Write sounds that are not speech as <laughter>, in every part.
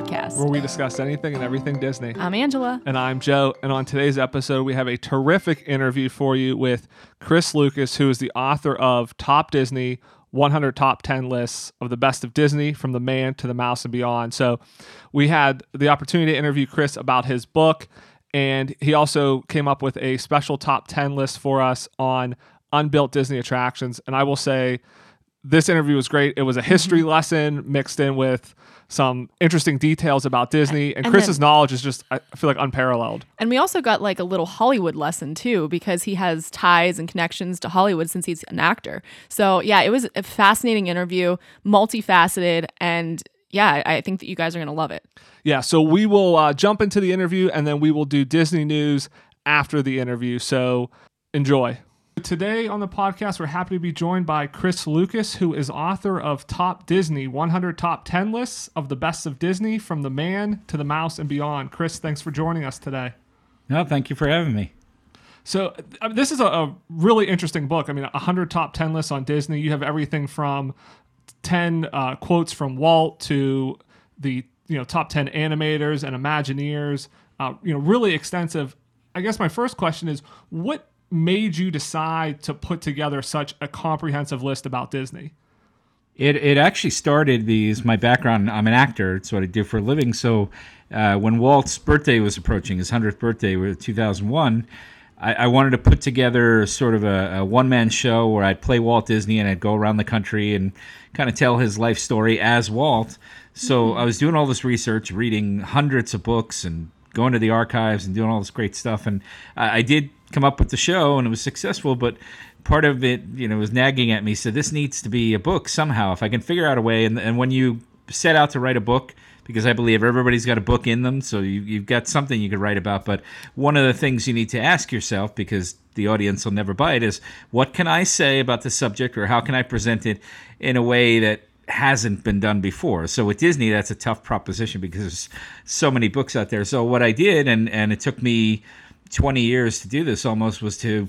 podcast. where we discuss anything and everything Disney. I'm Angela. And I'm Joe. And on today's episode, we have a terrific interview for you with Chris Lucas, who is the author of Top Disney 100 Top 10 Lists of the Best of Disney from the Man to the Mouse and Beyond. So we had the opportunity to interview Chris about his book. And he also came up with a special top 10 list for us on unbuilt Disney attractions. And I will say, this interview was great. It was a history <laughs> lesson mixed in with some interesting details about Disney, and, And Chris's then- knowledge is just I feel like unparalleled. And we also got like a little Hollywood lesson too, because he has ties and connections to Hollywood since he's an actor. So yeah, it was a fascinating interview, multifaceted, and yeah, I think that you guys are gonna love it. Yeah, so we will uh, jump into the interview and then we will do Disney news after the interview. So enjoy. Today on the podcast, we're happy to be joined by Chris Lucas, who is author of Top Disney 100 Top 10 Lists of the Best of Disney from the Man to the Mouse and Beyond. Chris, thanks for joining us today. No, thank you for having me. So uh, this is a, a really interesting book. I mean, 100 top 10 lists on Disney. You have everything from 10 uh, quotes from Walt to the you know top 10 animators and Imagineers. Uh, you know, really extensive. I guess my first question is, what made you decide to put together such a comprehensive list about Disney? It it actually started these my background. I'm an actor. It's what I do for a living. So uh, when Walt's birthday was approaching, his hundredth birthday, was 2001. I, I wanted to put together sort of a, a one man show where I'd play Walt Disney and I'd go around the country and kind of tell his life story as Walt. So I was doing all this research, reading hundreds of books and going to the archives and doing all this great stuff. And I, I did come up with the show and it was successful, but part of it, you know, was nagging at me. So this needs to be a book somehow. If I can figure out a way, and, and when you set out to write a book, because I believe everybody's got a book in them, so you, you've got something you could write about. But one of the things you need to ask yourself, because the audience will never buy it, is what can I say about the subject, or how can I present it in a way that hasn't been done before. So with Disney, that's a tough proposition because there's so many books out there. So what I did, and and it took me 20 years to do this almost, was to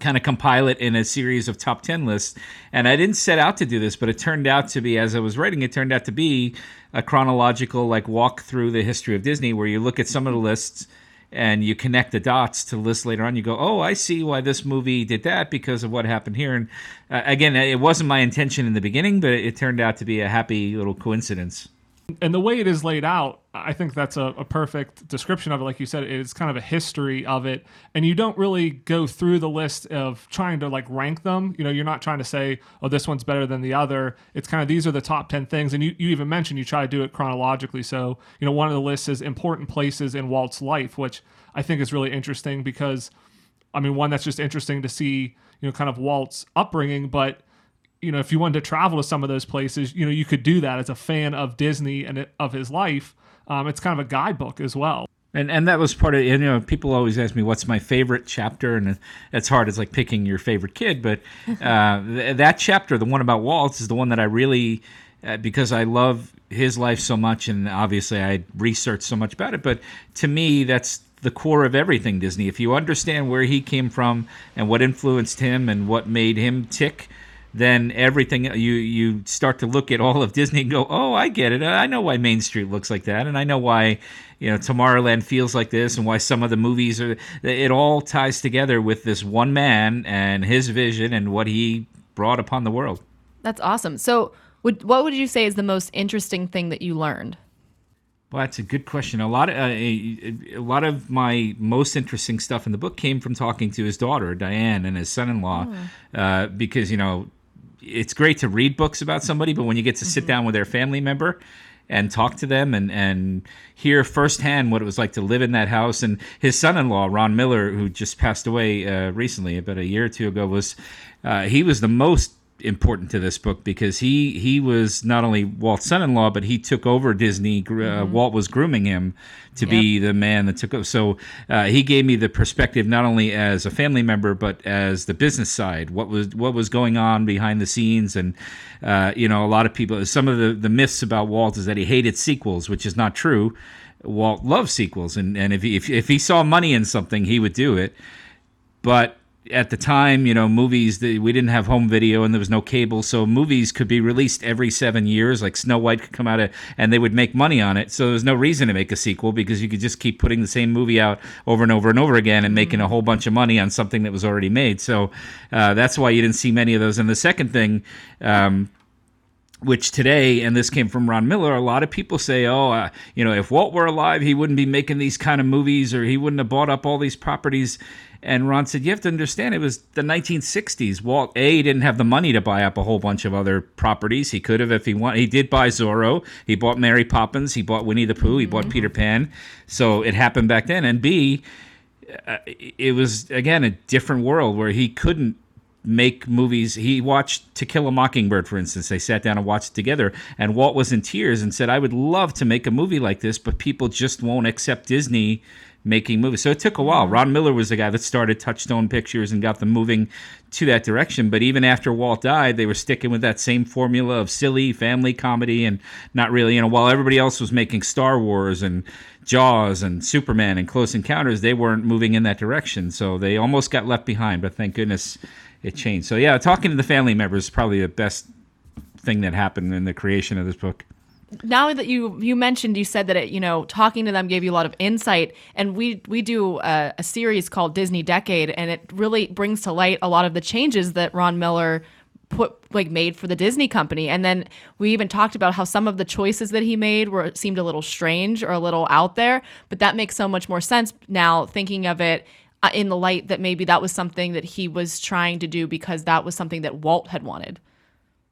kind of compile it in a series of top 10 lists. And I didn't set out to do this, but it turned out to be, as I was writing, it turned out to be a chronological, like, walk through the history of Disney where you look at some of the lists and you connect the dots to list later on. You go, oh, I see why this movie did that because of what happened here. And uh, again, it wasn't my intention in the beginning, but it turned out to be a happy little coincidence. And the way it is laid out, I think that's a, a perfect description of it. Like you said, it's kind of a history of it, and you don't really go through the list of trying to like rank them. You know, you're not trying to say, "Oh, this one's better than the other." It's kind of these are the top ten things, and you, you even mentioned you try to do it chronologically. So, you know, one of the lists is important places in Walt's life, which I think is really interesting because, I mean, one that's just interesting to see, you know, kind of Walt's upbringing, but you know, if you wanted to travel to some of those places, you know, you could do that as a fan of Disney and it, of his life. Um, it's kind of a guidebook as well. And and that was part of you know people always ask me what's my favorite chapter and it's hard it's like picking your favorite kid but <laughs> uh, th- that chapter the one about Walt is the one that I really uh, because I love his life so much and obviously I researched so much about it but to me that's the core of everything Disney if you understand where he came from and what influenced him and what made him tick then everything you you start to look at all of Disney and go, oh, I get it. I know why Main Street looks like that, and I know why you know Tomorrowland feels like this, and why some of the movies are. It all ties together with this one man and his vision and what he brought upon the world. That's awesome. So, would, what would you say is the most interesting thing that you learned? Well, that's a good question. A lot of uh, a, a lot of my most interesting stuff in the book came from talking to his daughter Diane and his son-in-law, uh, because you know it's great to read books about somebody, but when you get to sit down with their family member and talk to them and and hear firsthand what it was like to live in that house, and his son-in-law Ron Miller, who just passed away uh, recently, about a year or two ago, was uh, he was the most important to this book because he he was not only Walt's son-in-law, but he took over Disney. Uh, Walt was grooming him to be the man that took over. So uh, he gave me the perspective not only as a family member, but as the business side. What was what was going on behind the scenes, and uh, you know, a lot of people. Some of the the myths about Walt is that he hated sequels, which is not true. Walt loved sequels, and and if he, if if he saw money in something, he would do it. But at the time, you know, movies that we didn't have home video and there was no cable, so movies could be released every seven years. Like Snow White could come out of, and they would make money on it. So there was no reason to make a sequel because you could just keep putting the same movie out over and over and over again and making a whole bunch of money on something that was already made. So uh, that's why you didn't see many of those. And the second thing. Um, which today, and this came from Ron Miller, a lot of people say, oh, uh, you know, if Walt were alive, he wouldn't be making these kind of movies or he wouldn't have bought up all these properties. And Ron said, you have to understand, it was the 1960s. Walt A didn't have the money to buy up a whole bunch of other properties. He could have if he wanted. He did buy Zorro. He bought Mary Poppins. He bought Winnie the Pooh. He bought Peter Pan. So it happened back then. And B, uh, it was again a different world where he couldn't make movies. He watched To Kill a Mockingbird, for instance. They sat down and watched it together, and Walt was in tears and said, "I would love to make a movie like this, but people just won't accept Disney." Making movies, so it took a while. Ron Miller was the guy that started Touchstone Pictures and got them moving to that direction. But even after Walt died, they were sticking with that same formula of silly family comedy and not really, you know, while everybody else was making Star Wars and Jaws and Superman and Close Encounters, they weren't moving in that direction. So they almost got left behind. But thank goodness it changed. So yeah, talking to the family members is probably the best thing that happened in the creation of this book. Now that you you mentioned you said that it you know talking to them gave you a lot of insight and we we do a, a series called disney decade and it really brings to light a lot of the changes that ron miller put like made for the disney company. And then we even talked about how some of the choices that he made were seemed a little strange or a little out there but that makes so much more sense now thinking of it uh, in the light that maybe that was something that he was trying to do because that was something that walt had wanted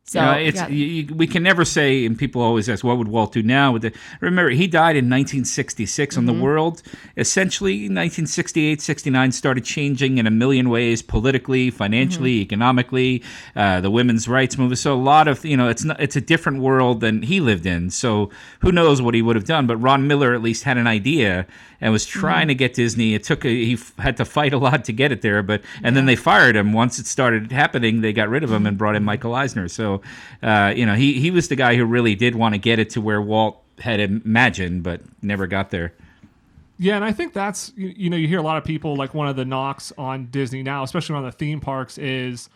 so You know, it's yeah. you, we can never say, and people always ask, what would Walt do now? With the, remember, he died in 1966, and the world essentially 1968, 69 started changing in a million ways, politically, financially, economically, uh, the women's rights movement. So a lot of you know, it's not, it's a different world than he lived in. So who knows what he would have done? But Ron Miller at least had an idea and was trying to get Disney. It took a, he f- had to fight a lot to get it there, but and then they fired him once it started happening. They got rid of him and brought in Michael Eisner. So uh, you know he he was the guy who really did want to get it to where Walt had imagined, but never got there. Yeah, and I think that's you, you know you hear a lot of people like one of the knocks on Disney now, especially on the theme parks, is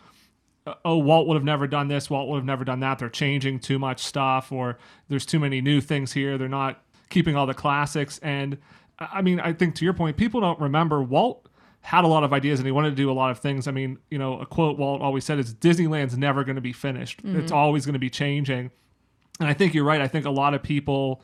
uh, oh Walt would have never done this, Walt would have never done that. They're changing too much stuff, or there's too many new things here. They're not keeping all the classics. And I mean, I think to your point, people don't remember Walt had a lot of ideas and he wanted to do a lot of things. I mean, you know, a quote Walt always said is Disneyland's never going to be finished. It's always going to be changing. And I think you're right. I think a lot of people,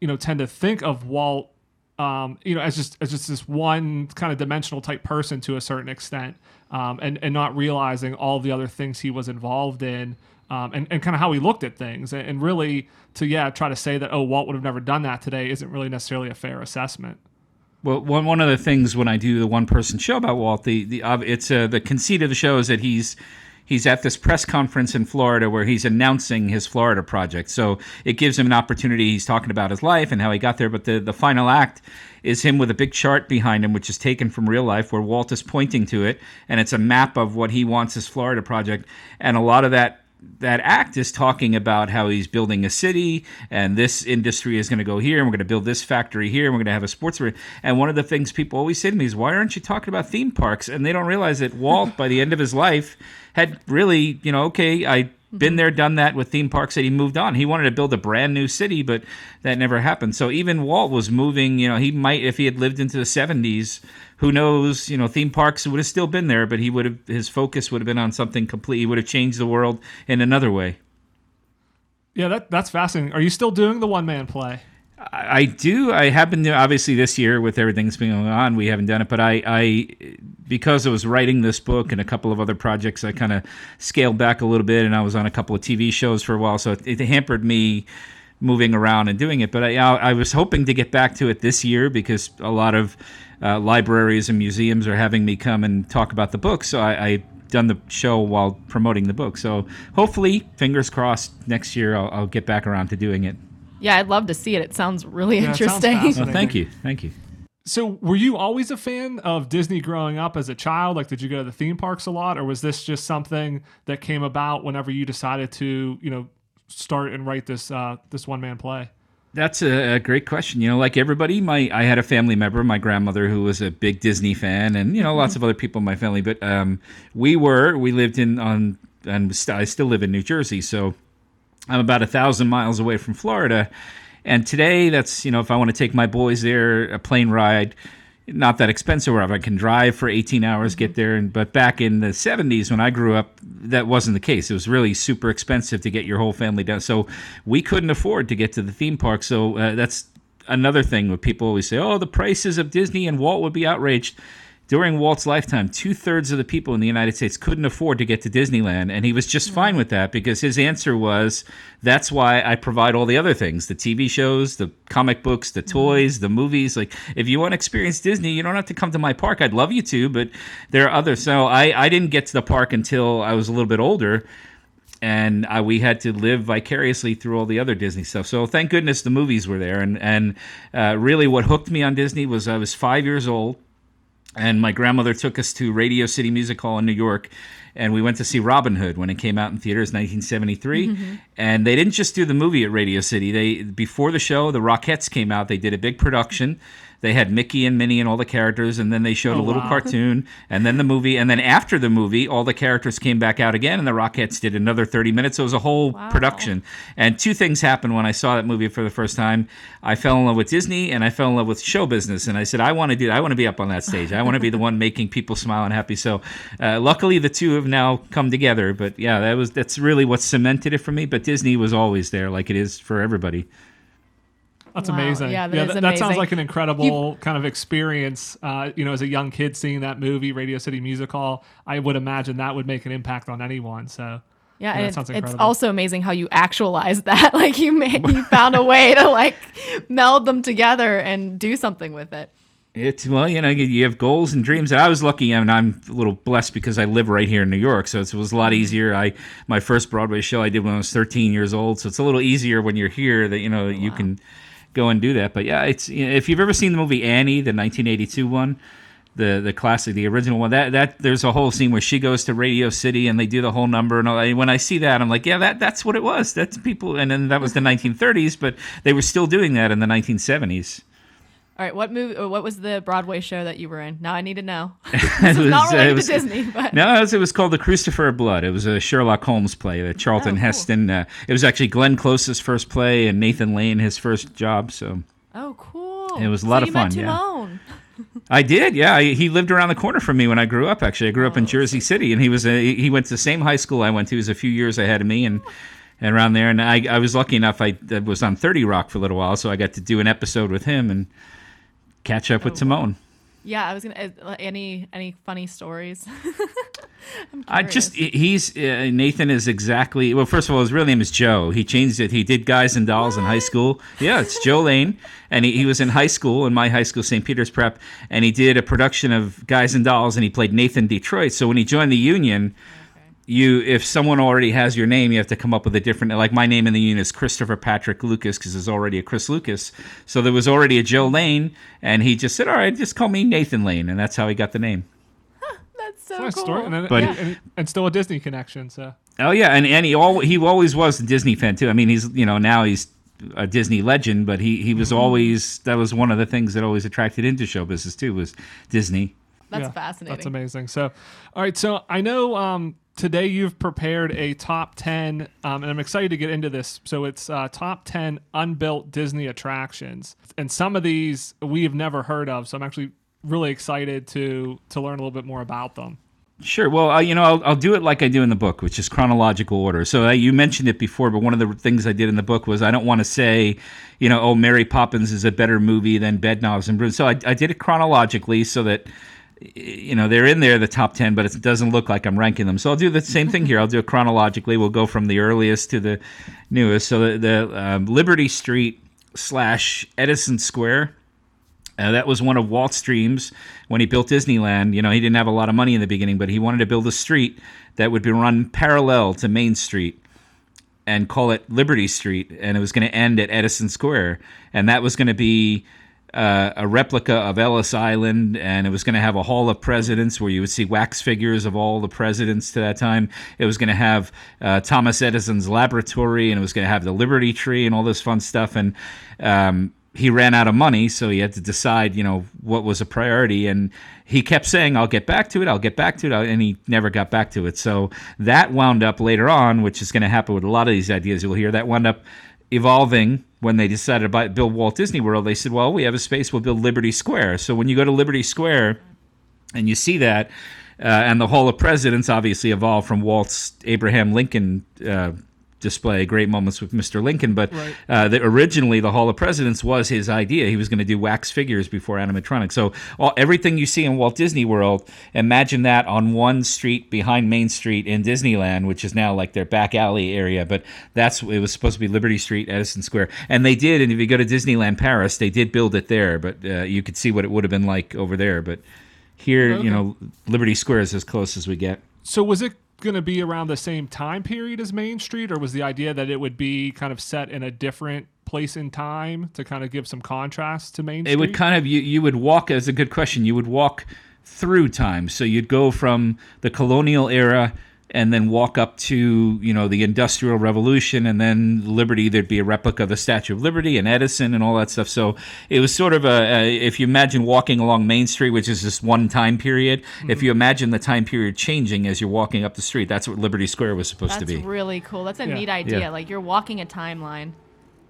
you know, tend to think of Walt, um, you know, as just as just this one kind of dimensional type person to a certain extent, um, and and not realizing all the other things he was involved in, um, and and kind of how he looked at things, and, and really to yeah try to say that oh Walt would have never done that today isn't really necessarily a fair assessment. Well, one one of the things when I do the one person show about Walt, the the uh, it's uh, the conceit of the show is that he's he's at this press conference in Florida where he's announcing his Florida project. So it gives him an opportunity. He's talking about his life and how he got there, but the the final act is him with a big chart behind him, which is taken from real life, where Walt is pointing to it, and it's a map of what he wants his Florida project, and a lot of that that act is talking about how he's building a city and this industry is going to go here and we're going to build this factory here and we're going to have a sports arena. And one of the things people always say to me is, why aren't you talking about theme parks? And they don't realize that Walt, by the end of his life, had really, you know, okay, I been there, done that with theme parks that he moved on. He wanted to build a brand new city, but that never happened. So even Walt was moving, you know, he might, if he had lived into the 70s, who knows, you know, theme parks would have still been there, but he would have, his focus would have been on something complete. He would have changed the world in another way. Yeah, that that's fascinating. Are you still doing the one man play? I I do. I have been obviously this year with everything that's been going on. We haven't done it, but I, I because I was writing this book and a couple of other projects, I kind of scaled back a little bit, and I was on a couple of TV shows for a while, so it, it hampered me moving around and doing it. But I, I was hoping to get back to it this year because a lot of uh, libraries and museums are having me come and talk about the book. So I, I done the show while promoting the book. So hopefully, fingers crossed, next year I'll, I'll get back around to doing it. Yeah, I'd love to see it. It sounds really Yeah, it sounds interesting. Well, thank you, thank you. So, were you always a fan of Disney growing up as a child? Like, did you go to the theme parks a lot, or was this just something that came about whenever you decided to, you know, start and write this uh, this one man play? That's a, a, great question. You know, like everybody, my I had a family member, my grandmother, who was a big Disney fan, and you know, lots of other people in my family. But um, we were we lived in on and I still live in New Jersey, so I'm about a thousand miles away from Florida. And today, that's you know, if I want to take my boys there, a plane ride, not that expensive. Where I can drive for 18 hours, get there. And but back in the 70s, when I grew up, that wasn't the case. It was really super expensive to get your whole family down. So we couldn't afford to get to the theme park. So uh, that's another thing where people always say, "Oh, the prices of Disney and Walt would be outraged." During Walt's lifetime, two thirds of the people in the United States couldn't afford to get to Disneyland. And he was just fine with that because his answer was that's why I provide all the other things the TV shows, the comic books, the toys, the movies. Like, if you want to experience Disney, you don't have to come to my park. I'd love you to, but there are others. So I, I didn't get to the park until I was a little bit older. And I, we had to live vicariously through all the other Disney stuff. So thank goodness the movies were there. And and uh, really, what hooked me on Disney was I was five years old and my grandmother took us to Radio City Music Hall in New York, and we went to see Robin Hood when it came out in theaters, 1973. Mm-hmm. And they didn't just do the movie at Radio City. They before the show, the Rockettes came out. They did a big production they had Mickey and Minnie and all the characters, and then they showed oh, a little wow. cartoon, and then the movie, and then after the movie, all the characters came back out again, and the Rockettes did another 30 minutes. So it was a whole wow. production. And two things happened when I saw that movie for the first time. I fell in love with Disney, and I fell in love with show business, and I said, I want to do, I want to be up on that stage. I want to be the one <laughs> making people smile and happy. So uh, luckily, the two have now come together. But yeah, that was that's really what cemented it for me. But Disney was always there, like it is for everybody. That's wow. amazing. Yeah, that, yeah, that, that, sounds like an incredible you, kind of experience. Uh, you know, as a young kid seeing that movie, Radio City Music Hall, I would imagine that would make an impact on anyone. So. Yeah, yeah and it's also amazing how you actualize <laughs> that. Like you made, you <laughs> found a way to like meld them together and do something with it. It's well, you know, you have goals and dreams. And I was lucky, and I'm a little blessed because I live right here in New York, so it was a lot easier. I my first Broadway show I did when I was 13 years old, so it's a little easier when you're here that you know oh, you can go and do that. But yeah, it's you know, if you've ever seen the movie Annie, the 1982 one, the the classic, the original one, that that there's a whole scene where she goes to Radio City and they do the whole number. And all, when I see that, I'm like, yeah, that that's what it was. That's people. And then that was the 1930s, but they were still doing that in the 1970s. All right, what movie? What was the Broadway show that you were in? Now I need to know. <laughs> <laughs> this was, not related was, to Disney, but no, it was, it was, called The Crucifer Blood. It was a Sherlock Holmes play that Charlton oh, cool. Heston. Uh, it was actually Glenn Close's first play and Nathan Lane his first job. So oh, cool! It was a lot so of fun. yeah. <laughs> I did, yeah. He lived around the corner from me when I grew up. Actually, I grew up in oh, Jersey City, and he was a, he went to the same high school I went to. He was a few years ahead of me, and and around there. And I, I was lucky enough. I, I was on Thirty Rock for a little while, so I got to do an episode with him, and catch up with oh, Timon. Yeah, I was gonna. Uh, any any funny stories? <laughs> I just he's uh, Nathan is exactly well. First of all, his real name is Joe. He changed it. He did Guys and Dolls what? in high school. Yeah, it's Joe Lane, and he, he was in high school in my high school, St. Peter's Prep, and he did a production of Guys and Dolls, and he played Nathan Detroit. So when he joined the union, you if someone already has your name, you have to come up with a different. Like my name in the unit is Christopher Patrick Lucas because there's already a Chris Lucas. So there was already a Joe Lane, and he just said, "All right, just call me Nathan Lane," and that's how he got the name. that's so nice cool. Story. And, then, but, and, and, and, still a Disney connection. So. Oh yeah, and and he all he always was a Disney fan too. I mean, he's you know now he's a Disney legend, but he he was mm-hmm. always that was one of the things that always attracted into show business too was Disney. That's yeah, fascinating. That's amazing. So, all right. So I know um, today you've prepared a top 10, um, and I'm excited to get into this. So it's uh, top 10 unbuilt Disney attractions. And some of these we have never heard of. So I'm actually really excited to to learn a little bit more about them. Sure. Well, uh, you know, I'll, I'll, do it like I do in the book, which is chronological order. So uh, you mentioned it before, but one of the things I did in the book was I don't want to say, you know, oh, Mary Poppins is a better movie than Bedknobs and Broom. So I, I did it chronologically so that you know they're in there the top 10 but it doesn't look like i'm ranking them. So i'll do the same thing here. I'll do it chronologically. We'll go from the earliest to the newest. So the, the um, liberty street slash edison square uh, that was one of walt's dreams when he built disneyland. You know he didn't have a lot of money in the beginning but he wanted to build a street that would be run parallel to main street and call it liberty street and it was going to end at edison square. And that was going to be uh, a replica of Ellis Island, and it was going to have a Hall of Presidents where you would see wax figures of all the presidents to that time. It was going to have uh, Thomas Edison's laboratory, and it was going to have the Liberty Tree and all this fun stuff. And um, he ran out of money, so he had to decide, you know, what was a priority. And he kept saying, "I'll get back to it. I'll get back to it," and he never got back to it. So that wound up later on, which is going to happen with a lot of these ideas you'll hear. That wound up evolving when they decided to buy, build Walt Disney World. They said, "Well, we have a space. We'll build Liberty Square." So when you go to Liberty Square, and you see that. Uh, and the Hall of Presidents obviously evolved from Walt's Abraham Lincoln uh, display great moments with Mr. Lincoln, but Right. uh, the, originally the Hall of Presidents was his idea. He was going to do wax figures before animatronics. So all, everything you see in Walt Disney World, imagine that on one street behind Main Street in Disneyland, which is now like their back alley area. But that's it was supposed to be Liberty Street, Edison Square, and they did. And if you go to Disneyland Paris, they did build it there, but uh, you could see what it would have been like over there. But here, Okay. you know, Liberty Square is as close as we get. So was it going to be around the same time period as Main Street, or was the idea that it would be kind of set in a different place in time to kind of give some contrast to Main Street? It would kind of you you would walk as a good question. You would walk through time. So you'd go from the colonial era and then walk up to you know the industrial revolution and then liberty there'd be a replica of the statue of liberty and edison and all that stuff so it was sort of a, a if you imagine walking along main street which is this one time period if mm-hmm. you imagine the time period changing as you're walking up the street that's what liberty square was supposed That's to be That's really cool. That's a Yeah. neat idea. Yeah. Like you're walking a timeline.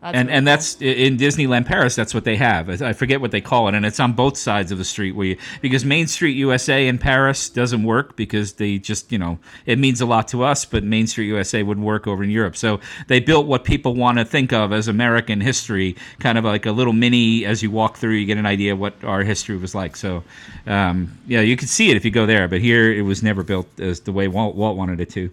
That's and really and cool. that's in Disneyland Paris. That's what they have. I I forget what they call it, and it's on both sides of the street. Where you, because Main Street USA in Paris doesn't work because they just you know it means a lot to us, but Main Street USA wouldn't work over in Europe. So they built what people want to think of as American history, kind of like a little mini. As you walk through, you get an idea what our history was like. So um, yeah, you could see it if you go there, but here it was never built as the way Walt, Walt wanted it to.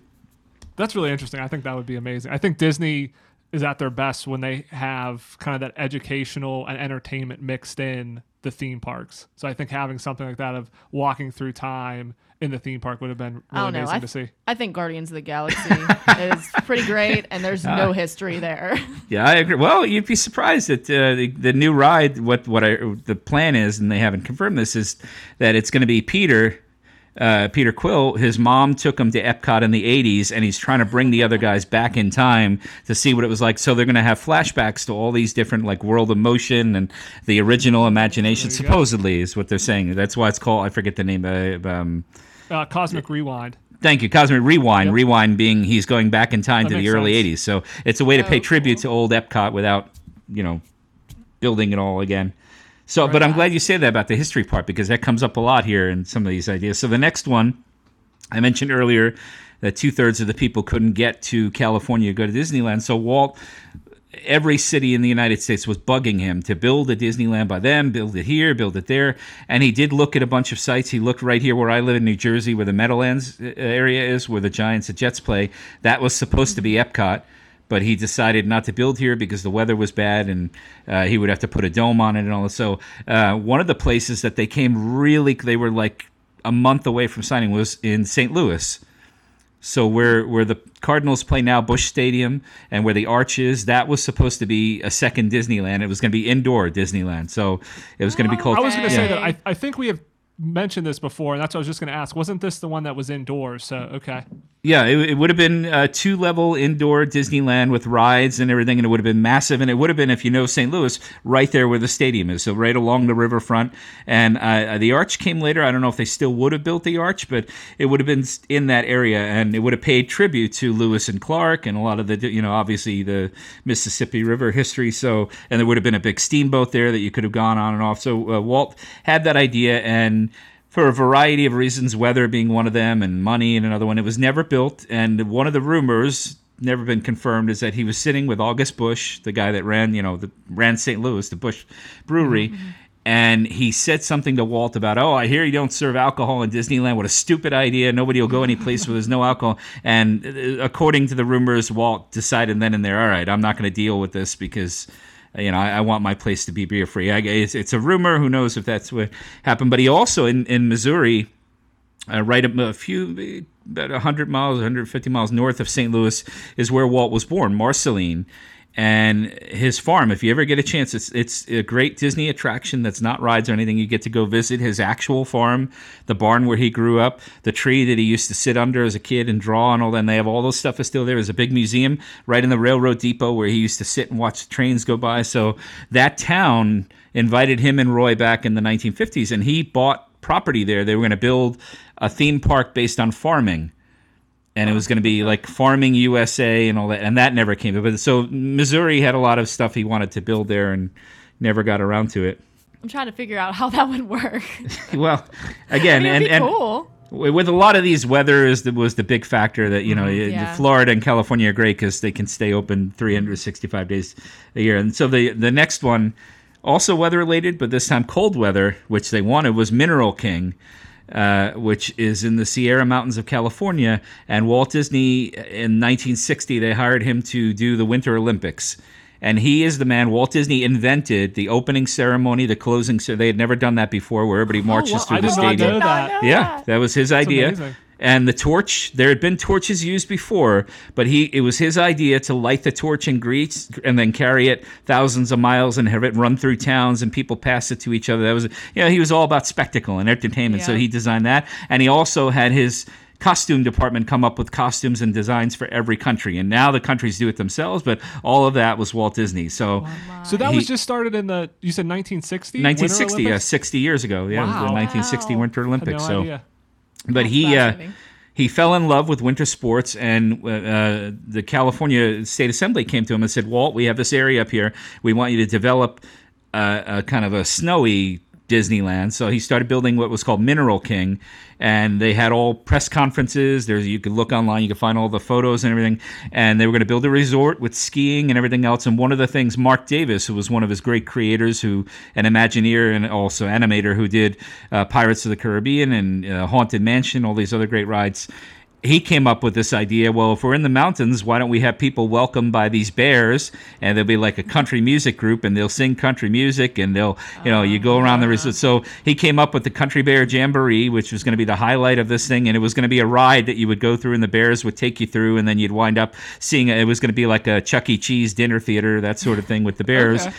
That's really interesting. I think that would be amazing. I think Disney is at their best when they have kind of that educational and entertainment mixed in the theme parks. So I think having something like that of walking through time in the theme park would have been really don't amazing I, to see. I think Guardians of the Galaxy <laughs> is pretty great, and there's Ah. no history there. <laughs> Yeah, I agree. Well, you'd be surprised that uh, the, the new ride. What what I, the plan is, and they haven't confirmed this, is that it's going to be Peter. Uh, Peter Quill, his mom took him to Epcot in the 80s, and he's trying to bring the other guys back in time to see what it was like. So they're going to have flashbacks to all these different, like World of Motion and the original Imagination, you go. supposedly, is what they're saying. That's why it's called, I forget the name. Uh, um, Uh, Cosmic Rewind. Thank you. Cosmic Rewind. Yep. Rewind being he's going back in time That to the early sense. 80s. So it's a way to pay Oh, tribute to old Epcot without, you know, building it all again. So, but I'm glad you say that about the history part because that comes up a lot here in some of these ideas. So the next one, I mentioned earlier that two thirds of the people couldn't get to California to go to Disneyland. So Walt, every city in the United States was bugging him to build a Disneyland by them, build it here, build it there. And he did look at a bunch of sites. He looked right here where I live in New Jersey, where the Meadowlands uh, area is, where the Giants and Jets play. That was supposed to be Epcot. But he decided not to build here because the weather was bad and uh, he would have to put a dome on it and all that. So, uh, one of the places that they came really, they were like a month away from signing was in St. Louis. So where where the Cardinals play now, Busch Stadium, and where the Arch is, that was supposed to be a second Disneyland. It was going to be indoor Disneyland. So it was going to be called. I was going to say that I, I think we have mentioned this before, and that's what I was just going to ask. Wasn't this the one that was indoors? So, okay. Yeah, it, it would have been a two level indoor Disneyland with rides and everything, and it would have been massive. And it would have been, if you know St. Louis, right there where the stadium is, so right along the riverfront. And uh, the arch came later. I don't know if they still would have built the arch, but it would have been in that area, and it would have paid tribute to Lewis and Clark and a lot of the, you know, obviously the Mississippi River history. So, and there would have been a big steamboat there that you could have gone on and off. So uh, Walt had that idea and for a variety of reasons, weather being one of them, and money and another one. It was never built, and one of the rumors, never been confirmed, is that he was sitting with August Busch, the guy that ran, you know, the, ran St. Louis, the Busch Brewery. And he said something to Walt about, "Oh, I hear you don't serve alcohol in Disneyland. What a stupid idea! Nobody will go any place where there's no alcohol." And uh, according to the rumors, Walt decided then and there, "All right, I'm not going to deal with this because you know, I, I want my place to be beer free. I, it's, it's a rumor. Who knows if that's what happened? But he also in in Missouri, uh, right a, a few about 100 miles, 150 miles north of St. Louis, is where Walt was born, Marceline. And his farm. If you ever get a chance, it's it's a great Disney attraction that's not rides or anything. You get to go visit his actual farm, the barn where he grew up, the tree that he used to sit under as a kid and draw and all that. And they have all those stuff is still there. There's a big museum right in the railroad depot where he used to sit and watch the trains go by. So that town invited him and Roy back in the 1950s, and he bought property there. They were going to build a theme park based on farming and it was going to be like farming USA and all that, and that never came. But so Missouri had a lot of stuff he wanted to build there and never got around to it. I'm trying to figure out how that would work. <laughs> well, again, I mean, and be and cool. with a lot of these, weather is the, was the big factor that you know Mm-hmm. Yeah. Florida and California are great because they can stay open 365 days a year. And so the the next one, also weather related, but this time cold weather, which they wanted was Mineral King. Uh, which is in the Sierra Mountains of California, and Walt Disney in 1960 they hired him to do the Winter Olympics, and he is the man. Walt Disney invented the opening ceremony, the closing. So they had never done that before, where everybody marches wow. through I the stadium. that. Yeah, that was his idea. amazing. And the torch, there had been torches used before, but he it was his idea to light the torch in Greece and then carry it thousands of miles and have it run through towns and people pass it to each other. That was you know, he was all about spectacle and entertainment. So he designed that. And he also had his costume department come up with costumes and designs for every country. And now the countries do it themselves, but all of that was Walt Disney. So So that He- was just started in the you said 1960. 1960, yeah, 60 years ago. Yeah, it was the 1960 Wow. Winter Olympics. no so idea. But That's he uh, he fell in love with winter sports, and uh, the California State Assembly came to him and said, "Walt, we have this area up here. We want you to develop uh, a kind of a snowy." Disneyland, so he started building what was called Mineral King, and they had all press conferences. There's you could look online, you could find all the photos and everything. And they were going to build a resort with skiing and everything else. And one of the things, Marc Davis, who was one of his great creators, who an Imagineer and also animator who did uh, Pirates of the Caribbean and uh, Haunted Mansion, all these other great rides he came up with this idea well if we're in the mountains why don't we have people welcomed by these bears? And they'll be like a country music group and they'll sing country music and they'll you know you go oh, around the resort. So he came up with the country bear jamboree which was going to be the highlight of this thing and it was going to be a ride that you would go through and the bears would take you through and then you'd wind up seeing it was going to be like a chuck e. Cheese dinner theater that sort of thing with the bears. <laughs>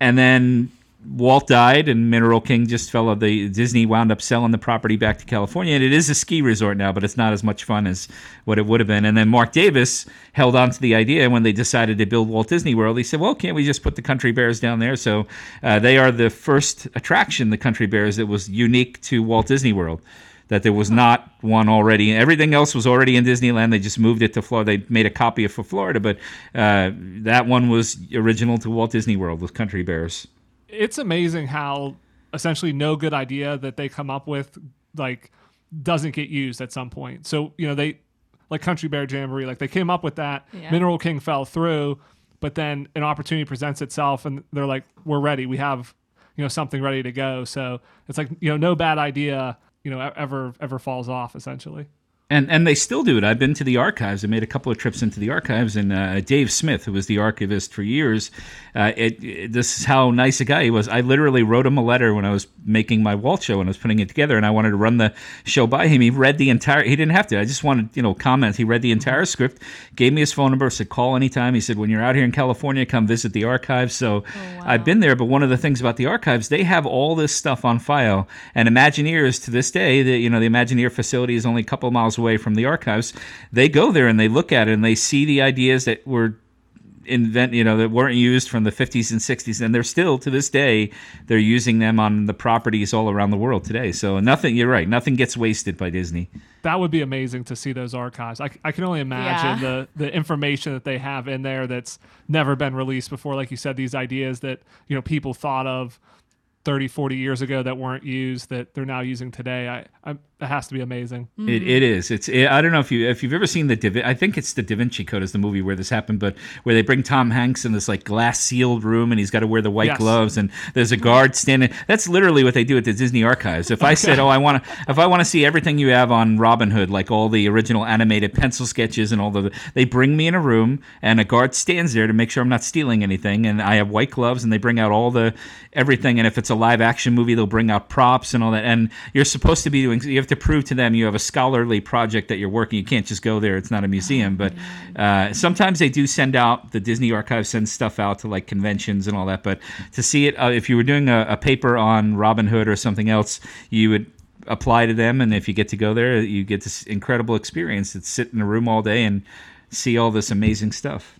And then Walt died, and Mineral King just fell. The Disney wound up selling the property back to California, and it is a ski resort now, but it's not as much fun as what it would have been. And then Marc Davis held on to the idea when they decided to build Walt Disney World. He said, "Well, can't we just put the Country Bears down there?" So uh, they are the first attraction, the Country Bears, that was unique to Walt Disney World. That there was not one already. Everything else was already in Disneyland. They just moved it to Florida. They made a copy of for Florida, but uh, that one was original to Walt Disney World with Country Bears. It's amazing how essentially no good idea that they come up with like doesn't get used at some point. So you know they like Country Bear Jamboree, like they came up with that. Yeah. Mineral King fell through, but then an opportunity presents itself, and they're like, "We're ready. We have you know something ready to go." So it's like you know no bad idea you know ever ever falls off essentially. And and they still do it. I've been to the archives. I made a couple of trips into the archives, and uh, Dave Smith, who was the archivist for years, uh, it, it- this is how nice a guy he was. I literally wrote him a letter when I was making my Walt show and I was putting it together, and I wanted to run the show by him. He read the entire. He didn't have to. I just wanted you know comments. He read the entire script, gave me his phone number, said call anytime. He said when you're out here in California, come visit the archives. So I've been there. But one of the things about the archives, they have all this stuff on file, and Imagineers to this day, the you know the Imagineer facility is only a couple of miles away from the archives. They go there and they look at it and they see the ideas that were invent you know that weren't used from the 50s and 60s and they're still to this day they're using them on the properties all around the world today so nothing you're right nothing gets wasted by disney That would be amazing to see those archives. I, I can only imagine Yeah. the the information that they have in there that's never been released before. Like you said, these ideas that you know people thought of 30, 40 years ago that weren't used that they're now using today. I, I it has to be amazing. It, it is. It's. It, I don't know if you if you've ever seen the. Da Vin- I think it's the Da Vinci Code is the movie where this happened, but where they bring Tom Hanks in this like glass sealed room and he's got to wear the white Yes. gloves and there's a guard standing. That's literally what they do at the Disney Archives. If I said, oh, I want to, if I want to see everything you have on Robin Hood, like all the original animated pencil sketches and all the, they bring me in a room and a guard stands there to make sure I'm not stealing anything, and I have white gloves and they bring out all the everything. And if it's a live action movie, they'll bring out props and all that. And you're supposed to be doing. You have to prove to them you have a scholarly project that you're working. You can't just go there. It's not a museum. But uh, sometimes they do send out the Disney Archive sends stuff out to like conventions and all that. But to see it, uh, if you were doing a, a paper on Robin Hood or something else, you would apply to them and if you get to go there you get this incredible experience to sit in a room all day and see all this amazing stuff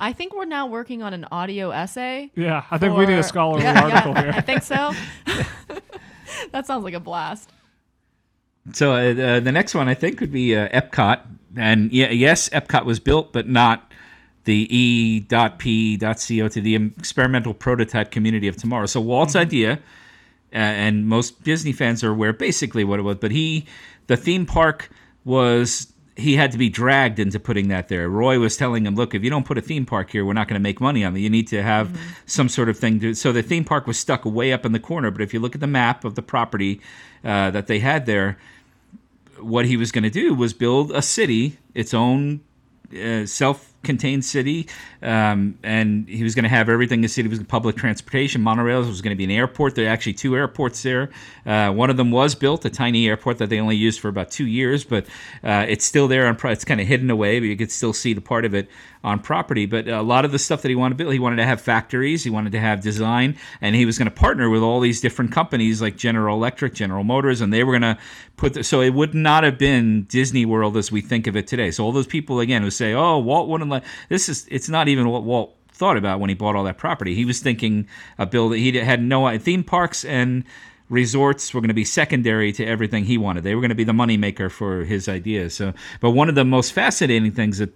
I think we're now working on an audio essay. Yeah, I think we need a scholarly <laughs> Yeah, article yeah, here. I think so. <laughs> <laughs> that sounds like a blast. So uh, uh, the next one I think would be uh, Epcot, and yeah, yes, Epcot was built, but not the E.P.co to the experimental prototype community of tomorrow. So Walt's idea, uh, and most Disney fans are aware basically what it was, but he, the theme park was. He had to be dragged into putting that there. Roy was telling him, "Look, if you don't put a theme park here, we're not going to make money on it. You need to have some sort of thing." To, so the theme park was stuck way up in the corner. But if you look at the map of the property uh, that they had there, what he was going to do was build a city, its own uh, self-contained city, um, and he was going to have everything. The city was public transportation, monorails. Was going to be an airport. There are actually two airports there. Uh, one of them was built, a tiny airport that they only used for about two years, but uh, it's still there. On pro- it's kind of hidden away, but you could still see the part of it on property. But a lot of the stuff that he wanted to build, he wanted to have factories, he wanted to have design, and he was going to partner with all these different companies like General Electric, General Motors, and they were going to put. The, so it would not have been Disney World as we think of it today. So all those people again who say, "Oh, Walt wouldn't let this is," it's not even what Walt thought about when he bought all that property. He was thinking a building. He had no idea. theme parks and resorts were going to be secondary to everything he wanted. They were going to be the moneymaker for his ideas. So, but one of the most fascinating things that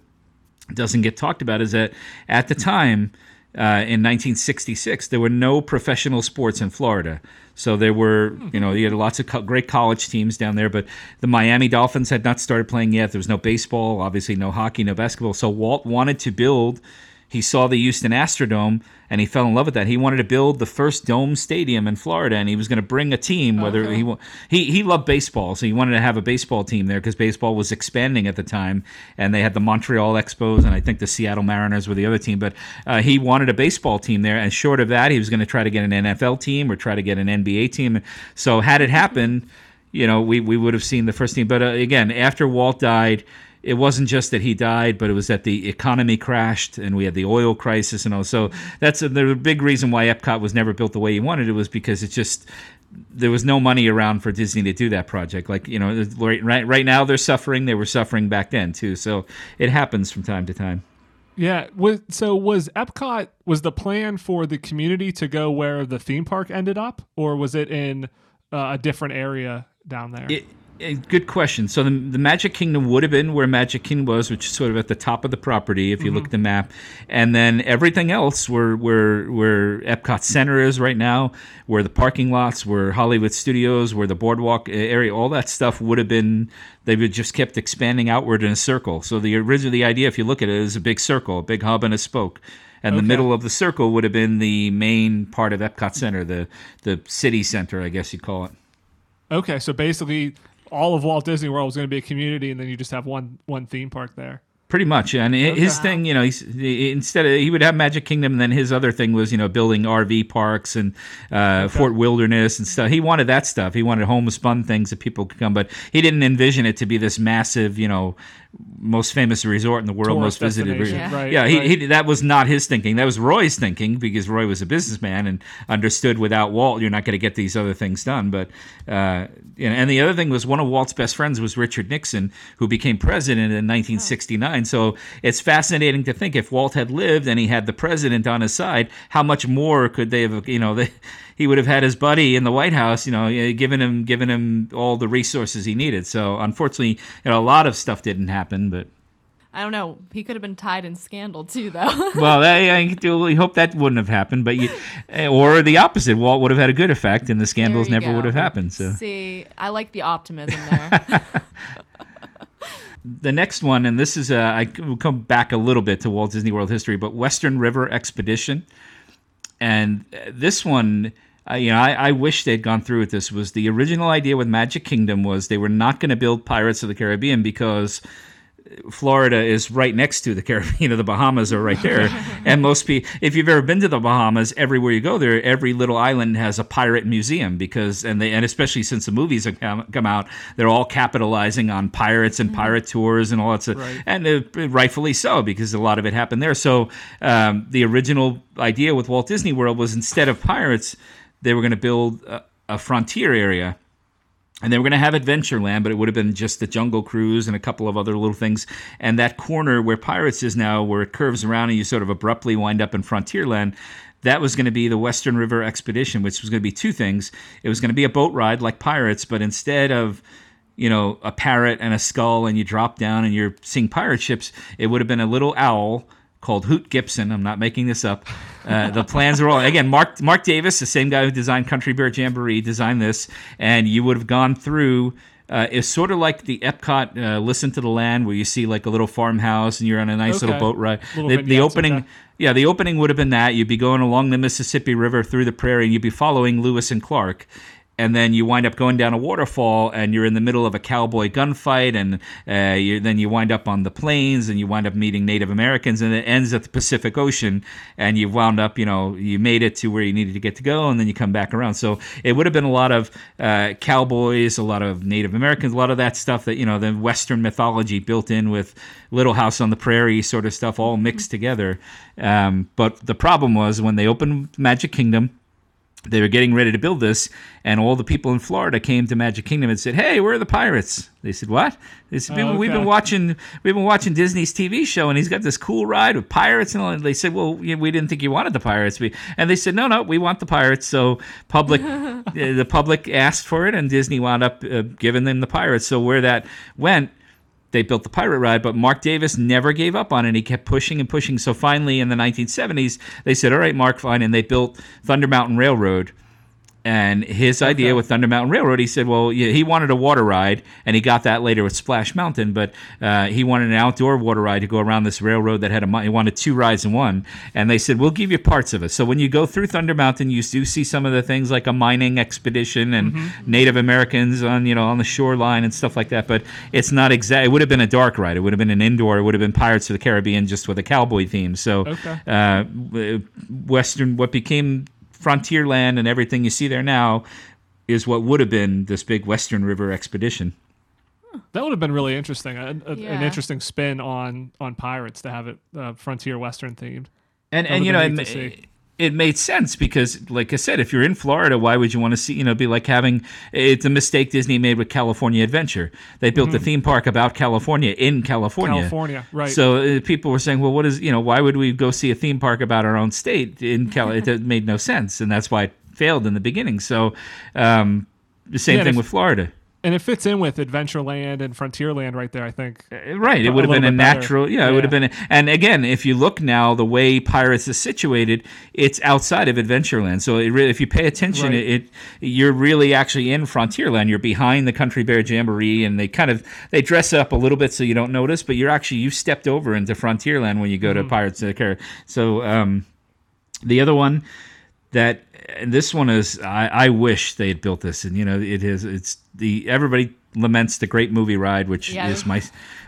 doesn't get talked about is that at the time uh, in 1966 there were no professional sports in Florida. So there were, you know, you had lots of co- great college teams down there, but the Miami Dolphins had not started playing yet. There was no baseball, obviously no hockey, no basketball. So Walt wanted to build. He saw the Houston Astrodome and he fell in love with that. He wanted to build the first dome stadium in Florida, and he was going to bring a team. Whether he he he loved baseball, so he wanted to have a baseball team there because baseball was expanding at the time, and they had the Montreal Expos, and I think the Seattle Mariners were the other team. But uh, he wanted a baseball team there, and short of that, he was going to try to get an NFL team or try to get an NBA team. So had it happened, you know, we we would have seen the first team. But uh, again, after Walt died it wasn't just that he died, but it was that the economy crashed and we had the oil crisis and all. So that's a, the big reason why Epcot was never built the way he wanted it was because it just there was no money around for Disney to do that project. Like you know, right right, right now they're suffering. They were suffering back then too. So it happens from time to time. Yeah. So was Epcot was the plan for the community to go where the theme park ended up, or was it in uh, a different area down there? It, good question. So the, the Magic Kingdom would have been where Magic Kingdom was, which is sort of at the top of the property if you look mm-hmm. at the map, and then everything else where where where Epcot Center is right now, where the parking lots, where Hollywood Studios, where the boardwalk area, all that stuff would have been. They would just kept expanding outward in a circle. So the original the idea, if you look at it, is a big circle, a big hub and a spoke. And the middle of the circle would have been the main part of Epcot Center, the the city center, I guess you'd call it. okay, so basically all of Walt Disney World was going to be a community, and then you just have one one theme park there. Pretty much, and hi- his thing, you know, he's, he- instead of he would have Magic Kingdom, and then his other thing was, you know, building RV parks and uh, Fort Wilderness and stuff. He wanted that stuff. He wanted homespun things that people could come, but he didn't envision it to be this massive, you know, most famous resort in the world, most visited. resort. right, yeah, he, right. he that was not his thinking. That was Roy's thinking because Roy was a businessman and understood without Walt, you're not going to get these other things done. But uh, and the other thing was one of Walt's best friends was Richard Nixon, who became president in 1969. So it's fascinating to think if Walt had lived and he had the president on his side, how much more could they have? You know, they, he would have had his buddy in the White House. You know, giving him giving him all the resources he needed. So unfortunately, you know, a lot of stuff didn't happen, but. I don't know. He could have been tied in scandal too, though. <laughs> well, I, I hope that wouldn't have happened, but you, or the opposite. Walt would have had a good effect, and the scandals never would have happened. So See, I like the optimism <laughs> there. <laughs> the next one, and this is uh, I will come back a little bit to Walt Disney World history, but Western River Expedition, and uh, this one. Uh, you know, I, I wish they'd gone through with this. Was the original idea with Magic Kingdom was they were not going to build Pirates of the Caribbean because Florida is right next to the Caribbean <laughs> the Bahamas are right there. <laughs> and most people, if you've ever been to the Bahamas, everywhere you go there, every little island has a pirate museum because, and they, and especially since the movies have come, come out, they're all capitalizing on pirates and pirate tours and all that stuff. Right. And uh, rightfully so because a lot of it happened there. So um, the original idea with Walt Disney World was instead of pirates, they were going to build a, a frontier area and they were going to have Adventureland, but it would have been just the Jungle Cruise and a couple of other little things. And that corner where Pirates is now, where it curves around and you sort of abruptly wind up in Frontierland, that was going to be the Western River Expedition, which was going to be two things. It was going to be a boat ride like Pirates, but instead of you know a parrot and a skull and you drop down and you're seeing pirate ships, it would have been a little owl called Hoot Gibson. I'm not making this up. Uh, the plans are all again. Marc Marc Davis, the same guy who designed Country Bear Jamboree, designed this, and you would have gone through. Uh, it's sort of like the Epcot uh, "Listen to the Land," where you see like a little farmhouse and you're on a nice Okay. little boat ride. Little The, the opening, okay. yeah, the opening would have been that you'd be going along the Mississippi River through the prairie, and you'd be following Lewis and Clark. And then you wind up going down a waterfall, and you're in the middle of a cowboy gunfight, and uh, you, then you wind up on the plains, and you wind up meeting Native Americans, and it ends at the Pacific Ocean, and you've wound up, you know, you made it to where you needed to get to go, and then you come back around. So it would have been a lot of uh, cowboys, a lot of Native Americans, a lot of that stuff that you know, the Western mythology built in with Little House on the Prairie sort of stuff, all mixed together. Um, but the problem was when they opened Magic Kingdom they were getting ready to build this, and all the people in Florida came to Magic Kingdom and said, "Hey, where are the pirates?" They said, "What?" They said, Oh, "We've been watching, we've been watching Disney's TV show, and he's got this cool ride with pirates." And all. And they said, "Well, we didn't think you wanted the pirates." And they said, "No, no, we want the pirates." So public, <laughs> the public asked for it, and Disney wound up uh, giving them the pirates. So where that went they built the pirate ride, but Marc Davis never gave up on it. He kept pushing and pushing. So finally, in the 1970s, they said, "All right, Marc, fine," and they built Thunder Mountain Railroad. And his idea with Thunder Mountain Railroad, he said, well, yeah, he wanted a water ride, and he got that later with Splash Mountain, but uh, he wanted an outdoor water ride to go around this railroad that had a, he wanted two rides in one. And they said, we'll give you parts of it. So when you go through Thunder Mountain, you do see some of the things like a mining expedition and Native Americans on, you know, on the shoreline and stuff like that. But it's not exact. It would have been a dark ride. It would have been an indoor. It would have been Pirates of the Caribbean just with a cowboy theme. So Okay. uh, Western, what became Frontierland and everything you see there now is what would have been this big Western River expedition. That would have been really interesting. A, a- An interesting spin on on pirates to have it uh, frontier western themed. And and you know have it, been neat to ma- see. it made sense because like I said, if you're in Florida, why would you want to see you know be like having it's a mistake Disney made with California Adventure. They built the theme park about California in California. Mm-hmm. California, right. So uh, people were saying, well, what is you know why would we go see a theme park about our own state in Cal? <laughs> it made no sense, and that's why it failed in the beginning. So um, the same Yeah, thing with Florida. And it fits in with Adventureland and Frontierland right there. I think. Right, it would have been a natural. Yeah, it would have Yeah. been. And again, if you look now, the way Pirates is situated, it's outside of Adventureland. So really, if you pay attention, Right. it, it you're really actually in Frontierland. You're behind the Country Bear Jamboree, and they kind of they dress up a little bit so you don't notice, but you're actually you stepped over into Frontierland when you go Mm-hmm. to Pirates of the Caribbean. So um, the other one that and this one is I, I wish they had built this and you know it is it's the everybody laments the great movie ride which Yeah. is my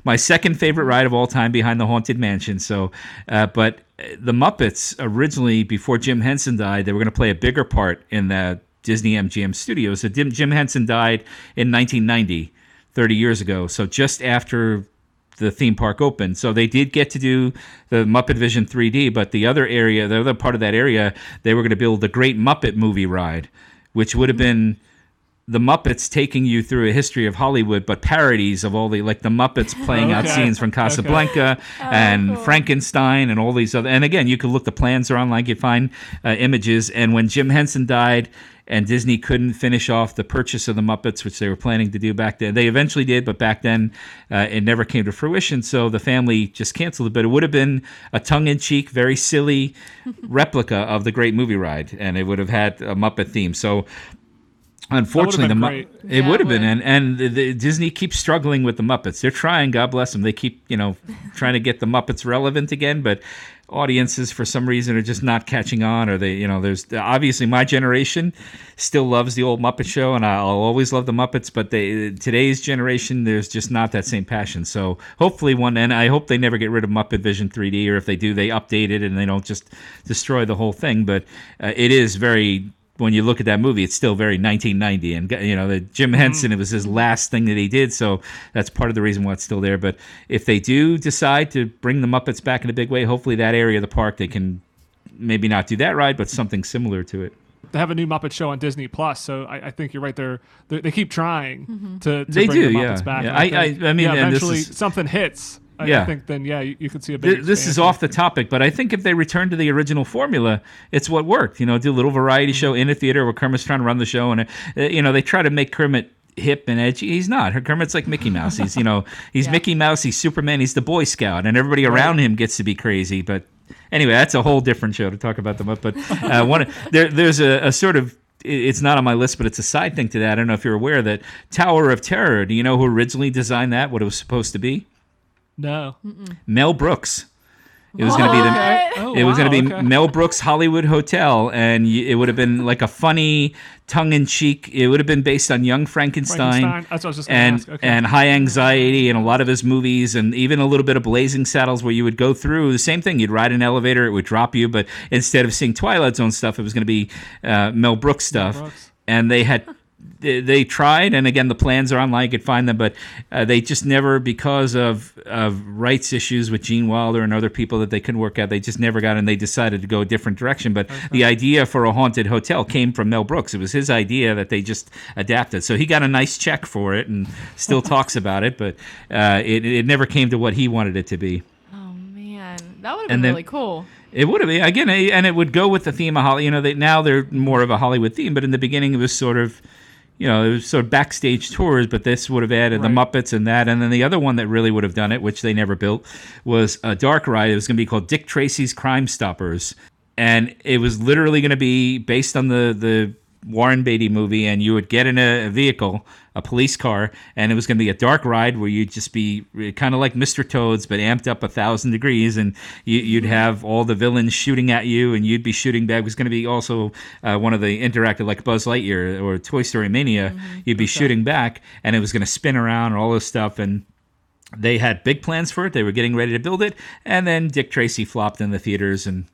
my second favorite ride of all time behind the haunted mansion so uh, but uh, the muppets originally before jim henson died they were going to play a bigger part in the disney mgm studios so jim, jim henson died in 1990 30 years ago so just after the theme park opened. So they did get to do the Muppet Vision 3D, but the other area, the other part of that area, they were going to build the Great Muppet Movie Ride, which would have been the Muppets taking you through a history of Hollywood, but parodies of all the like the Muppets playing out <laughs> scenes from Casablanca and Frankenstein and all these other. And again, you could look the plans are online, you find uh, images. And when Jim Henson died. And Disney couldn't finish off the purchase of the Muppets, which they were planning to do back then. They eventually did, but back then uh, it never came to fruition. So the family just canceled it. But it would have been a tongue-in-cheek, very silly <laughs> replica of the Great Movie Ride, and it would have had a Muppet theme. So Unfortunately, the been Mu- great. it Yeah, would have been, and and the, the Disney keeps struggling with the Muppets. They're trying, God bless them. They keep you know <laughs> trying to get the Muppets relevant again, but audiences for some reason are just not catching on. Or they, you know, there's obviously my generation still loves the old Muppet Show, and I'll always love the Muppets. But they today's generation, there's just not that same passion. So hopefully one, and I hope they never get rid of Muppet Vision 3D, or if they do, they update it and they don't just destroy the whole thing. But uh, it is very when you look at that movie, it's still very 1990, and you know the Jim mm-hmm. Henson. It was his last thing that he did, so that's part of the reason why it's still there. But if they do decide to bring the Muppets back in a big way, hopefully that area of the park they can maybe not do that ride, but something similar to it. They have a new Muppet Show on Disney Plus, so I, I think you're right. They're, they they keep trying mm-hmm. to, to They bring do, the yeah. Muppets back. Yeah, I- I- I mean, yeah, and this eventually is- something hits. I, Yeah. think then yeah, you, you could see a big. Th- This is off the topic, but I think if they return to the original formula, it's what worked. You know, do a little variety show in a theater where Kermit's trying to run the show, and uh, you know they try to make Kermit hip and edgy. He's not. Kermit's like Mickey Mouse. He's you know <laughs> he's Yeah. Mickey Mouse. He's Superman. He's the Boy Scout, and everybody around him gets to be crazy. But anyway, that's a whole different show to talk about them. Up. But uh, <laughs> one there, there's a, a sort of it's not on my list, but it's a side thing to that. I don't know if you're aware that Tower of Terror. Do you know who originally designed that? What it was supposed to be? No. Mel Brooks. It was going to be the. Oh, It was wow, going to be okay. Mel Brooks Hollywood Hotel, and it would have been like a funny, tongue-in-cheek. It would have been based on Young Frankenstein, Frankenstein? That's what I was just and ask. Okay. and High Anxiety, and a lot of his movies, and even a little bit of Blazing Saddles, where you would go through the same thing. You'd ride an elevator, it would drop you, but instead of seeing Twilight Zone stuff, it was going to be uh, Mel Brooks stuff, Brooks. and they had. They they tried, and again, the plans are online. You could find them, but uh, they just never, because of of rights issues with Gene Wilder and other people that they couldn't work out, they just never got, and they decided to go a different direction. But the idea for a haunted hotel came from Mel Brooks. It was his idea that they just adapted. So he got a nice check for it, and still <laughs> talks about it. But uh, it it never came to what he wanted it to be. Oh man, that would have been then- really cool. It would have been again, and it would go with the theme of Holly. You know, they, now they're more of a Hollywood theme, but in the beginning it was sort of, you know, it was sort of backstage tours. But this would have added the Muppets and that, and then the other one that really would have done it, which they never built, was a dark ride. It was going to be called Dick Tracy's Crime Stoppers, and it was literally going to be based on the the Warren Beatty movie, and you would get in a, a vehicle, a police car, and it was going to be a dark ride where you'd just be eh, kind of like Mr. Toads, but amped up a thousand degrees, and you, you'd have all the villains shooting at you, and you'd be shooting back. It was going to be also uh, one of the interactive, like Buzz Lightyear or Toy Story Mania. Mm-hmm. You'd be shooting back, and it was going to spin around and all this stuff, and they had big plans for it. They were getting ready to build it, and then Dick Tracy flopped in the theaters, and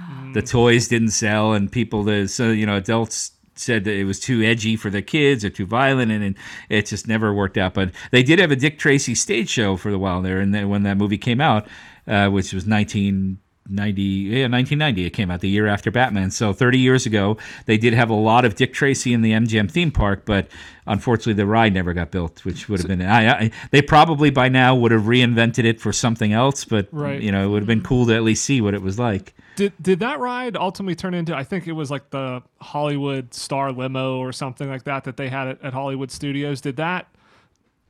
mm. the toys didn't sell, and people, the so you know, adults said that it was too edgy for the kids or too violent, and, and it just never worked out. But they did have a Dick Tracy stage show for a while there, and then when that movie came out, uh, which was nineteen. 90 yeah 1990 it came out the year after batman so 30 years ago they did have a lot of dick tracy in the mgm theme park but unfortunately the ride never got built which would have been I, I, they probably by now would have reinvented it for something else but Right. you know it would have been cool to at least see what it was like Did did that ride ultimately turn into? I think it was like the Hollywood Star Limo or something like that that they had at, at Hollywood Studios. Did that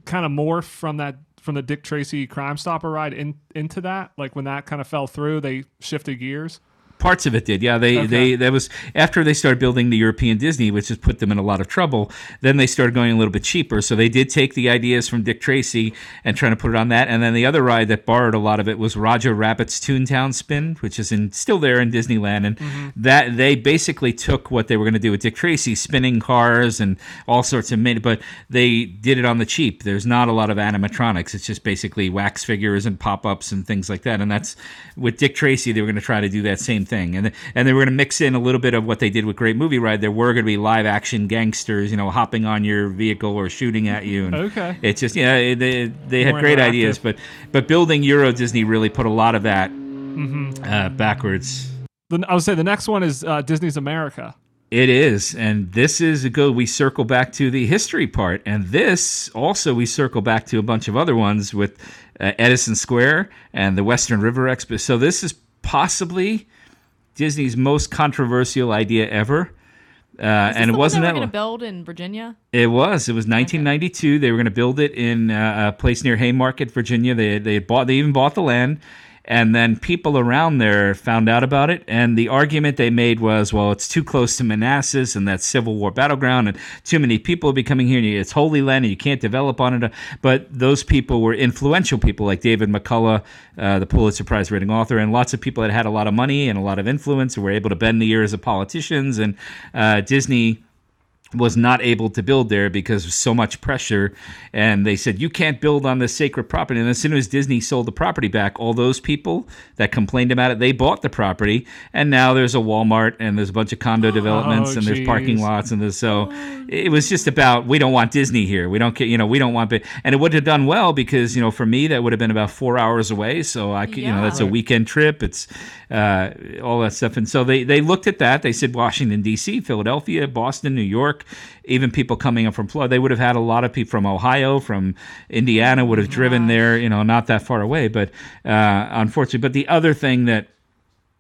kind of morph from that from the Dick Tracy Crime Stopper ride in, into that? Like when that kind of fell through, they shifted gears. Parts of it did, yeah. They Okay. they that was after they started building the European Disney, which has put them in a lot of trouble. Then they started going a little bit cheaper, so they did take the ideas from Dick Tracy and trying to put it on that. And then the other ride that borrowed a lot of it was Roger Rabbit's Toontown Spin, which is in still there in Disneyland. And mm-hmm. that they basically took what they were going to do with Dick Tracy, spinning cars and all sorts of made, but they did it on the cheap. There's not a lot of animatronics. It's just basically wax figures and pop ups and things like that. And that's with Dick Tracy, they were going to try to do that same thing, and and they were going to mix in a little bit of what they did with Great Movie Ride. There were going to be live action gangsters, you know, hopping on your vehicle or shooting at you. And Okay. It's just yeah, they they had More great ideas, but but building Euro Disney really put a lot of that Mm-hmm. uh, backwards. The, I would say the next one is uh, Disney's America. It is, and this is a good. We circle back to the history part, and this also we circle back to a bunch of other ones with uh, Edison Square and the Western River Expo. So this is possibly Disney's most controversial idea ever. Uh, and it wasn't they that were going to build in Virginia. It was. It was 1992. They were going to build it in uh, a place near Haymarket, Virginia. They they bought. They even bought the land, And then people around there found out about it, and the argument they made was, well, it's too close to Manassas and that Civil War battleground, and too many people will be coming here. And it's Holy Land, and you can't develop on it. But those people were influential people, like David McCullough, uh, the Pulitzer Prize winning author, and lots of people that had a lot of money and a lot of influence, and were able to bend the ears of politicians. And uh, Disney was not able to build there because of so much pressure. And they said, you can't build on this sacred property. And as soon as Disney sold the property back, all those people that complained about it, they bought the property. And now there's a Walmart and there's a bunch of condo developments Oh, and there's parking lots. And there's, so it was just about, we don't want Disney here. We don't care, you know, we don't want, and it would have done well because, you know, for me, that would have been about four hours away. So I could, you know, that's a weekend trip. It's uh, all that stuff. And so they, they looked at that. They said Washington, D.C., Philadelphia, Boston, New York, even people coming up from Florida. They would have had a lot of people from Ohio, from Indiana would have driven there, you know, not that far away. But uh, unfortunately, but the other thing that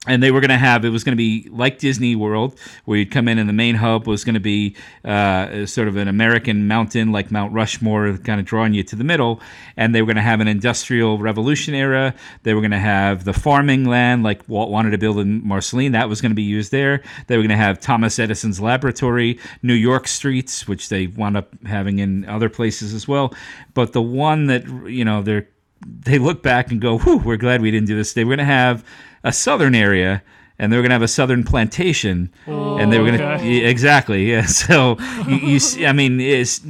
and they were going to have it was going to be like Disney World, where you'd come in and the main hub was going to be uh, sort of an American mountain like Mount Rushmore, kind of drawing you to the middle. And they were going to have an industrial revolution era. They were going to have the farming land like Walt wanted to build in Marceline. That was going to be used there. They were going to have Thomas Edison's laboratory, New York streets, which they wound up having in other places as well. But the one that you know they're they look back and go, "Whew, we're glad we didn't do this." They were going to have a southern area, and they were going to have a southern plantation, and they were going to oh, Okay. exactly, yeah. <laughs> So you, you see, I mean, is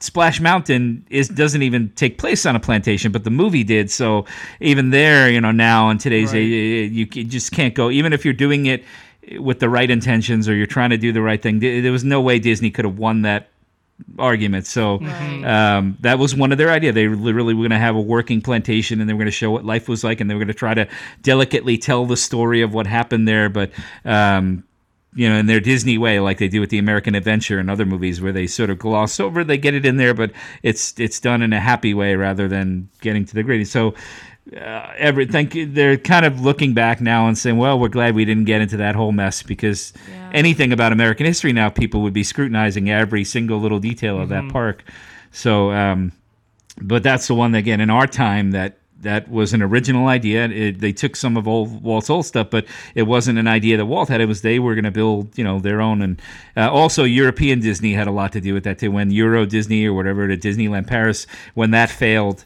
Splash Mountain is doesn't even take place on a plantation, but the movie did. So even there, you know, now in today's Right. age, you, you just can't go. Even if you're doing it with the right intentions or you're trying to do the right thing, there was no way Disney could have won that argument. So Right. um, that was one of their idea. They literally were going to have a working plantation, and they were going to show what life was like, and they were going to try to delicately tell the story of what happened there. But um, you know, in their Disney way, like they do with the American Adventure and other movies, where they sort of gloss over, they get it in there, but it's it's done in a happy way rather than getting to the gritty. So. Uh, every think they're kind of looking back now and saying, "Well, we're glad we didn't get into that whole mess because Yeah. anything about American history now, people would be scrutinizing every single little detail of that park." So, um, but that's the one that, again in our time that that was an original idea. It, they took some of old Walt's old stuff, but it wasn't an idea that Walt had. It was they were going to build, you know, their own. And uh, also European Disney had a lot to do with that too. When Euro Disney or whatever, the Disneyland Paris, when that failed,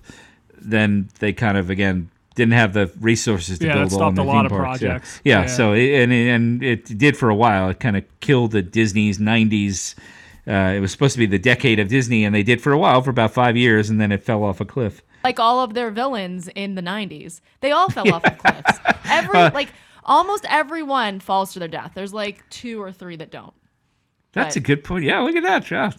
then they kind of again didn't have the resources to Yeah, build all stopped the a lot theme of parks. Yeah. Yeah, Yeah. so it, and and it did for a while. It kind of killed the Disney's '90s. Uh, it was supposed to be the decade of Disney, and they did for a while, for about five years, and then it fell off a cliff. like all of their villains in the 90s. They all fell <laughs> off of cliffs. Every Uh, like almost everyone falls to their death. There's like two or three that don't. That's But- a good point. Yeah, look at that. Yeah.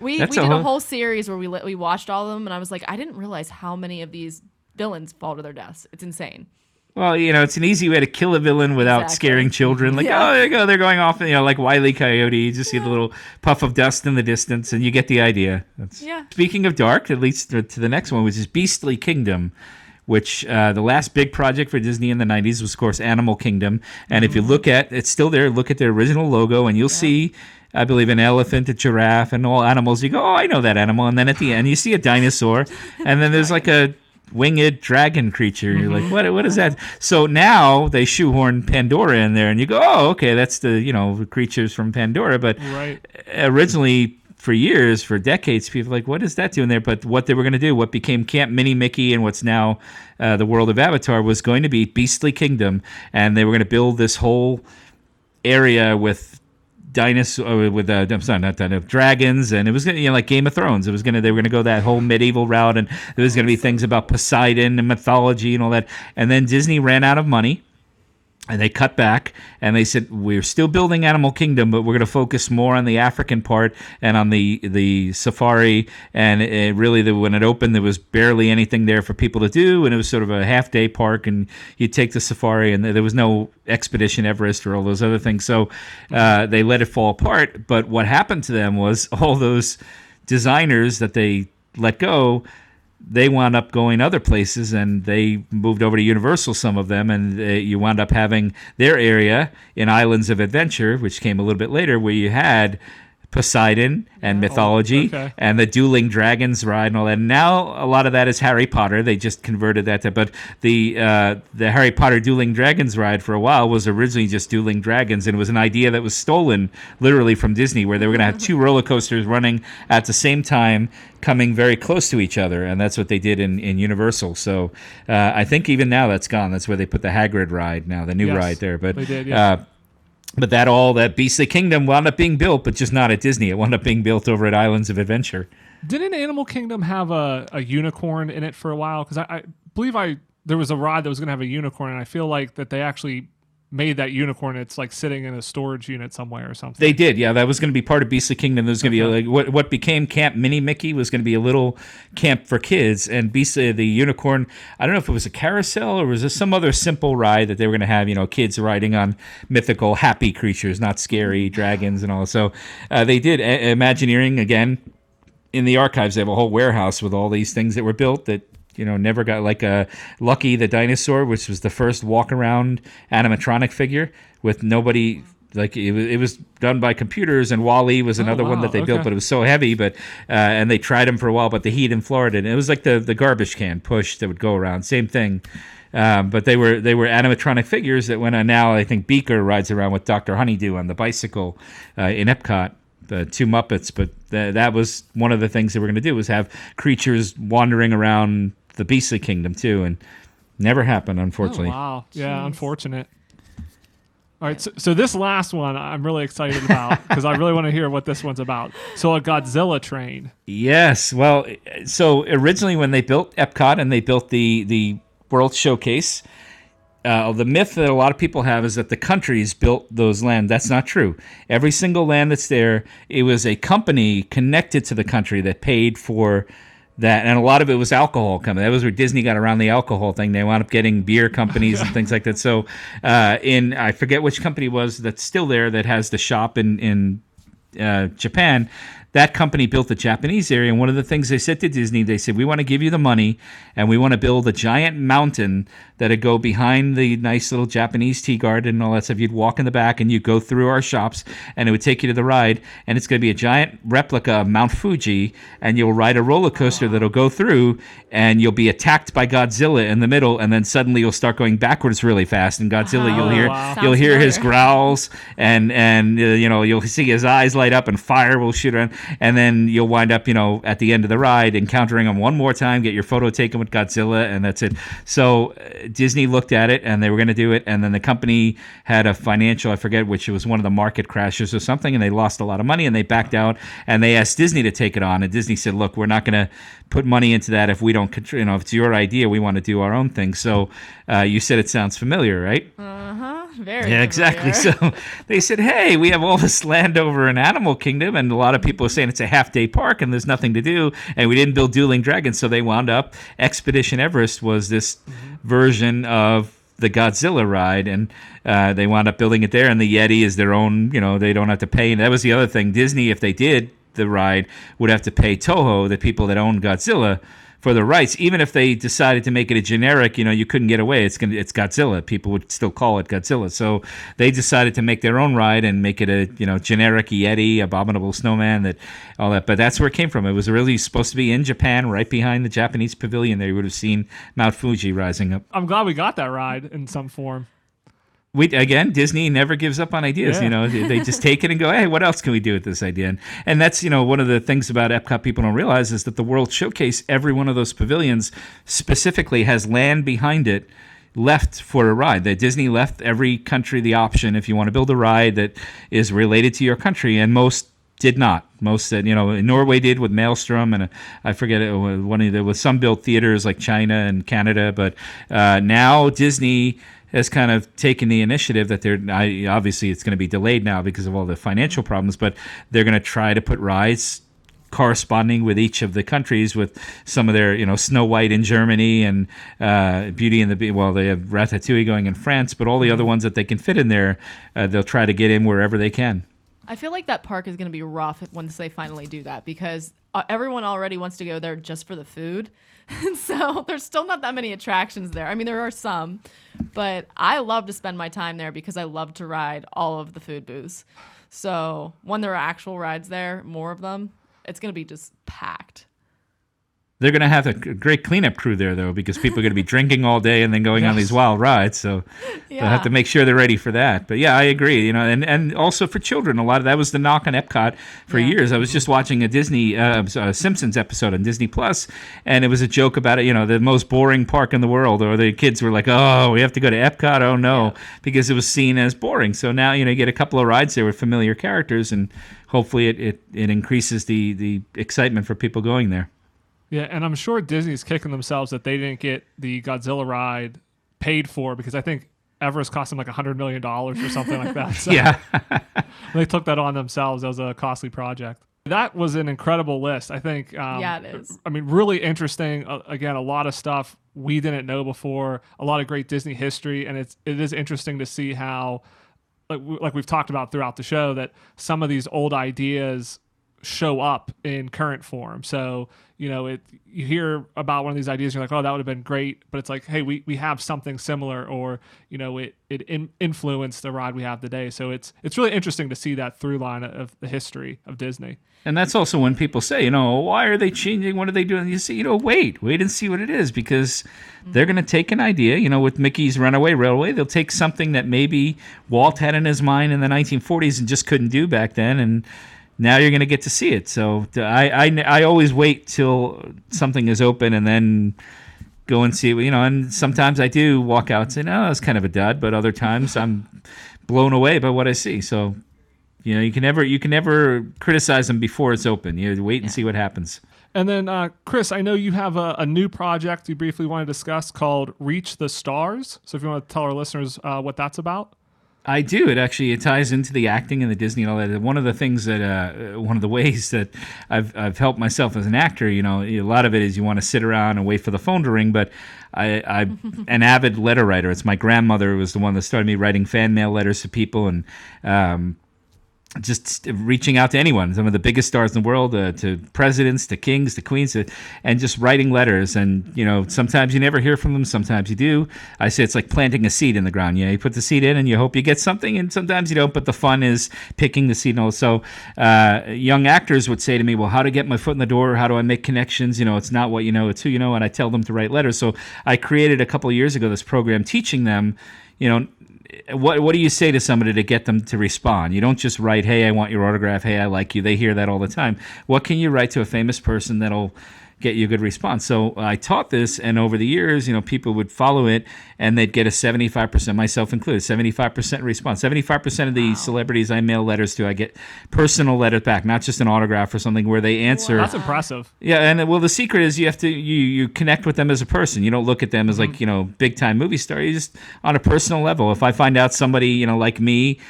We That's we a did a whole- whole series where we li- we watched all of them and I was like I didn't realize how many of these villains fall to their deaths. It's insane. Well, you know, it's an easy way to kill a villain without Exactly. scaring children. Like, Yeah. oh, there you go, they're going off. You know, like Wiley Coyote. You just see the little puff of dust in the distance, and you get the idea. That's... Yeah. Speaking of dark, that leads to, to the next one, which is Beastly Kingdom. Which uh, the last big project for Disney in the '90s was, of course, Animal Kingdom. And if you Mm-hmm. look at, it's still there. Look at their original logo, and you'll see, I believe, an elephant, a giraffe, and all animals. You go, oh, I know that animal. And then at the end, you see a dinosaur, and then there's like a winged dragon creature. You're like, what? What is that? So now they shoehorn Pandora in there, and you go, oh, okay, that's the you know creatures from Pandora. But Right. originally for years, for decades, people were like, what is that doing there? But what they were going to do, what became Camp Mini Mickey and what's now uh, the world of Avatar, was going to be Beastly Kingdom, and they were going to build this whole area with dinosaur with uh, I'm sorry, not dino, dragons, and it was gonna you know like Game of Thrones. It was gonna they were gonna go that whole medieval route, and there was gonna be things about Poseidon and mythology and all that. And then Disney ran out of money and they cut back and they said we're still building animal kingdom but we're going to focus more on the african part and on the the safari. And it really the, when it opened there was barely anything there for people to do and it was sort of a half day park and you'd take the safari and there was no expedition everest or all those other things. So uh, they let it fall apart. But what happened to them was <laughs> all those designers that they let go they wound up going other places and they moved over to Universal, some of them, and you wound up having their area in Islands of Adventure, which came a little bit later, where you had Poseidon and mythology okay. and the dueling dragons ride and all that. And now a lot of that is Harry Potter. They just converted that to, but the uh, the Harry Potter dueling dragons ride for a while was originally just dueling dragons, and it was an idea that was stolen literally from Disney, where they were going to have two roller coasters running at the same time, coming very close to each other, and that's what they did in, in Universal. So uh, I think even now that's gone. That's where they put the Hagrid ride now, the new Yes, ride there. But did, yeah. uh, but that all that Beastly Kingdom wound up being built, but just not at Disney. It wound up being built over at Islands of Adventure. Didn't Animal Kingdom have a, a unicorn in it for a while? Because I, I believe I there was a ride that was going to have a unicorn, and I feel like that they actually made that unicorn. It's like sitting in a storage unit somewhere or something. They did, yeah. That was going to be part of Beastly Kingdom. There was going to be like what what became Camp Mini Mickey was going to be a little camp for kids, and Beastly the unicorn. I don't know if it was a carousel or was it some other simple ride that they were going to have. You know, kids riding on mythical, happy creatures, not scary dragons and all. So uh, they did. A- Imagineering again in the archives. They have a whole warehouse with all these things that were built that you know never got like a Lucky the dinosaur, which was the first walk around animatronic figure with nobody. Like it was, it was done by computers, and WALL-E was another one wow, that they built, but it was so heavy. But uh, and they tried them for a while, but the heat in Florida, and it was like the the garbage can push that would go around. Same thing. Um, but they were they were animatronic figures that went on. Now I think Beaker rides around with Doctor Honeydew on the bicycle uh, in Epcot the two Muppets, but th- that was one of the things that we're going to do was have creatures wandering around the Beastly Kingdom too, and never happened, Oh, unfortunately. wow. Yeah, unfortunate. All right, so, so this last one I'm really excited about because I really want to hear what this one's about. So a Godzilla train. Yes, well, so originally when they built Epcot and they built the the World Showcase, uh, the myth that a lot of people have is that the countries built those land. That's not true. Every single land that's there, it was a company connected to the country that paid for that, and a lot of it was alcohol coming. That was where Disney got around the alcohol thing. They wound up getting beer companies and <laughs> things like that. So, uh, in I forget which company was that's still there that has the shop in in uh, Japan, that company built the Japanese area. And one of the things they said to Disney, they said, we want to give you the money and we want to build a giant mountain that'd go behind the nice little Japanese tea garden and all that stuff. You'd walk in the back and you'd go through our shops and it would take you to the ride. And it's going to be a giant replica of Mount Fuji. And you'll ride a roller coaster that'll go through and you'll be attacked by Godzilla in the middle. And then suddenly you'll start going backwards really fast. And Godzilla, you'll Oh, hear, wow. you'll Sounds hear his growls and and uh, you know you'll see his eyes light up and fire will shoot around and then you'll wind up you know at the end of the ride encountering him one more time get your photo taken with Godzilla and that's it. So uh, Disney looked at it and they were going to do it and then the company had a financial I forget which, it was one of the market crashes or something and they lost a lot of money and they backed out and they asked Disney to take it on and Disney said look we're not going to put money into that if we don't you know if it's your idea we want to do our own thing. So uh, you said it sounds familiar right <laughs> Very. yeah, exactly. So they said, "Hey, we have all this land over in Animal Kingdom, and a lot of people are saying it's a half day park and there's nothing to do, and we didn't build Dueling Dragons, so they wound up. Expedition Everest was this version of the Godzilla ride, and uh, they wound up building it there. And the Yeti is their own. You know, they don't have to pay. And that was the other thing. Disney, if they did the ride, would have to pay Toho, the people that own Godzilla. For the rights, even if they decided to make it a generic, you know, you couldn't get away. It's gonna, it's Godzilla. People would still call it Godzilla. So they decided to make their own ride and make it a, you know, generic Yeti, abominable snowman, that all that. But that's where it came from. It was really supposed to be in Japan, right behind the Japanese pavilion. There you would have seen Mount Fuji rising up. I'm glad we got that ride in some form. We again disney never gives up on ideas Yeah. you know they, just take it and go hey what else can we do with this idea and, and that's you know one of the things about epcot people don't realize is that the world showcase every one of those pavilions specifically has land behind it left for a ride that disney left every country the option if you want to build a ride that is related to your country and most did not. Most said, you know, Norway did with Maelstrom, and uh, I forget it. uh, One of the with some built theaters like China and Canada, but uh, now Disney has kind of taken the initiative that they're I, obviously it's going to be delayed now because of all the financial problems, but they're going to try to put rides corresponding with each of the countries with some of their you know Snow White in Germany and uh, Beauty and the. Well, they have Ratatouille going in France, but all the other ones that they can fit in there, uh, they'll try to get in wherever they can. I feel like that park is going to be rough once they finally do that because uh, everyone already wants to go there just for the food. And <laughs> so there's still not that many attractions there. I mean, there are some, but I love to spend my time there because I love to ride all of the food booths. So when there are actual rides there, more of them, it's gonna be just packed. They're going to have a great cleanup crew there, though, because people are going to be <laughs> drinking all day and then going on these wild rides. So they'll have to make sure they're ready for that. But yeah, I agree. You know, and, and also for children, a lot of that was the knock on Epcot for Yeah. years. I was just watching a Disney uh, uh, Simpsons episode on Disney Plus, and it was a joke about it. You know, the most boring park in the world, or the kids were like, "Oh, we have to go to Epcot." Oh no, because it was seen as boring. So now you know, you get a couple of rides there with familiar characters, and hopefully it, it, it increases the the excitement for people going there. Yeah, and I'm sure Disney's kicking themselves that they didn't get the Godzilla ride paid for because I think Everest cost them like a hundred million dollars or something like that. <laughs> So Yeah. <laughs> they took that on themselves as a costly project. That was an incredible list. I think. Um, Yeah, it is. I mean, really interesting. Uh, again, a lot of stuff we didn't know before. A lot of great Disney history, and it's it is interesting to see how, like, we- like we've talked about throughout the show, that some of these old ideas show up in current form. So you know, it you hear about one of these ideas, you're like, oh, that would have been great, but it's like, hey, we, we have something similar, or you know, it it in, influenced the ride we have today. So it's it's really interesting to see that through line of the history of Disney. And that's also when people say, you know, why are they changing? What are they doing? You say, you know, wait, wait and see what it is because mm-hmm. they're going to take an idea, you know, with Mickey's Runaway Railway, they'll take something that maybe Walt had in his mind in the 1940s and just couldn't do back then. And now you're going to get to see it. So I, I, I always wait till something is open and then go and see it, you know, and sometimes I do walk out and say, no, that's kind of a dud, but other times I'm blown away by what I see. So you know, you can never you can never criticize them before it's open. You wait and see what happens. And then, uh, Chris, I know you have a, a new project you briefly want to discuss called Reach the Stars. So if you want to tell our listeners uh, what that's about. I do. It actually it ties into the acting and the Disney and all that. One of the things that uh, one of the <laughs> ways that I've I've helped myself as an actor, you know, a lot of it is you want to sit around and wait for the phone to ring. But I, I'm <laughs> an avid letter writer. It's my grandmother was the one that started me writing fan mail letters to people and. Um, just reaching out to anyone, some of the biggest stars in the world, uh, to presidents, to kings, to queens, to, and just writing letters. And you know, sometimes you never hear from them, sometimes you do. I say it's like planting a seed in the ground. You know, you put the seed in, and you hope you get something, and sometimes you don't. But the fun is picking the seed. And all. So, uh, young actors would say to me, "Well, how to get my foot in the door? How do I make connections? You know, it's not what you know, it's who you know." And I tell them to write letters. So, I created a couple years ago this program teaching them, you know what what do you say to somebody to get them to respond? You don't just write, "Hey, I want your autograph. Hey, I like you." They hear that all the time. What can you write to a famous person that'll get you a good response? So I taught this, and over the years, you know, people would follow it, and they'd get a seventy-five percent, myself included, seventy-five percent response. Seventy-five percent of the celebrities I mail letters to, I get personal letters back, not just an autograph or something where they answer. That's impressive. Yeah, and well, the secret is you have to you you connect with them as a person. You don't look at them as mm-hmm. like you know big time movie star. You just on a personal level. If I find out somebody you know like me,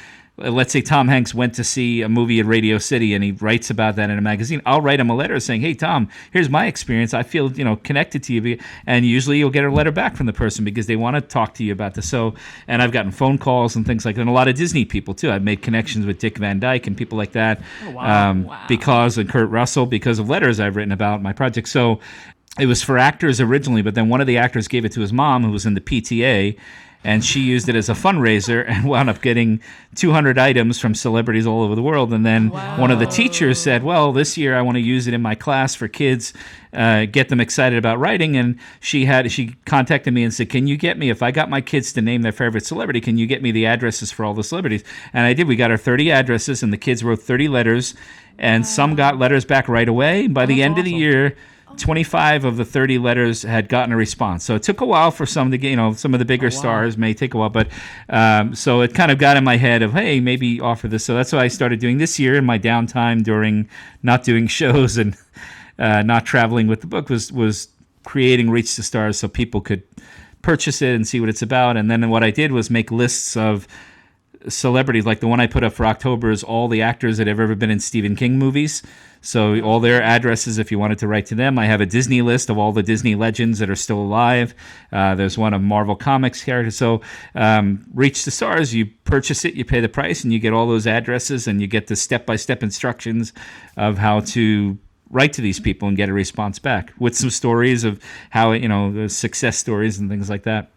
let's say Tom Hanks went to see a movie at Radio City and he writes about that in a magazine, I'll write him a letter saying, "Hey Tom, here's my experience. I feel you know connected to you." And usually you'll get a letter back from the person because they want to talk to you about this. So, and I've gotten phone calls and things like that. And a lot of Disney people too. I've made connections with Dick Van Dyke and people like that. wow. Um, Wow. Because and Kurt Russell because of letters I've written about my project. So it was for actors originally, but then one of the actors gave it to his mom, who was in the PTA, and she used it as a fundraiser and <laughs> wound up getting 200 items from celebrities all over the world. And then one of the teachers said, "Well, this year I want to use it in my class for kids, uh, get them excited about writing." And she had she contacted me and said, "Can you get me if I got my kids to name their favorite celebrity? Can you get me the addresses for all the celebrities?" And I did. We got our 30 addresses, and the kids wrote 30 letters, and some got letters back right away. By the that's end of the year. 25 of the 30 letters had gotten a response. So it took a while for some of the, you know, some of the bigger stars may take a while, but um, so it kind of got in my head of, hey, maybe offer this. So that's what I started doing this year in my downtime during not doing <laughs> shows and uh, not traveling with the book was, was creating Reach the Stars so people could purchase it and see what it's about. And then what I did was make lists of celebrities like the one I put up for October is all the actors that have ever been in Stephen King movies. So all their addresses, if you wanted to write to them, I have a Disney list of all the Disney legends that are still alive. Uh, there's one of Marvel Comics characters. So um, Reach the Stars, you purchase it, you pay the price, and you get all those addresses, and you get the step-by-step instructions of how to write to these people and get a response back with some stories of how you know success stories and things like that.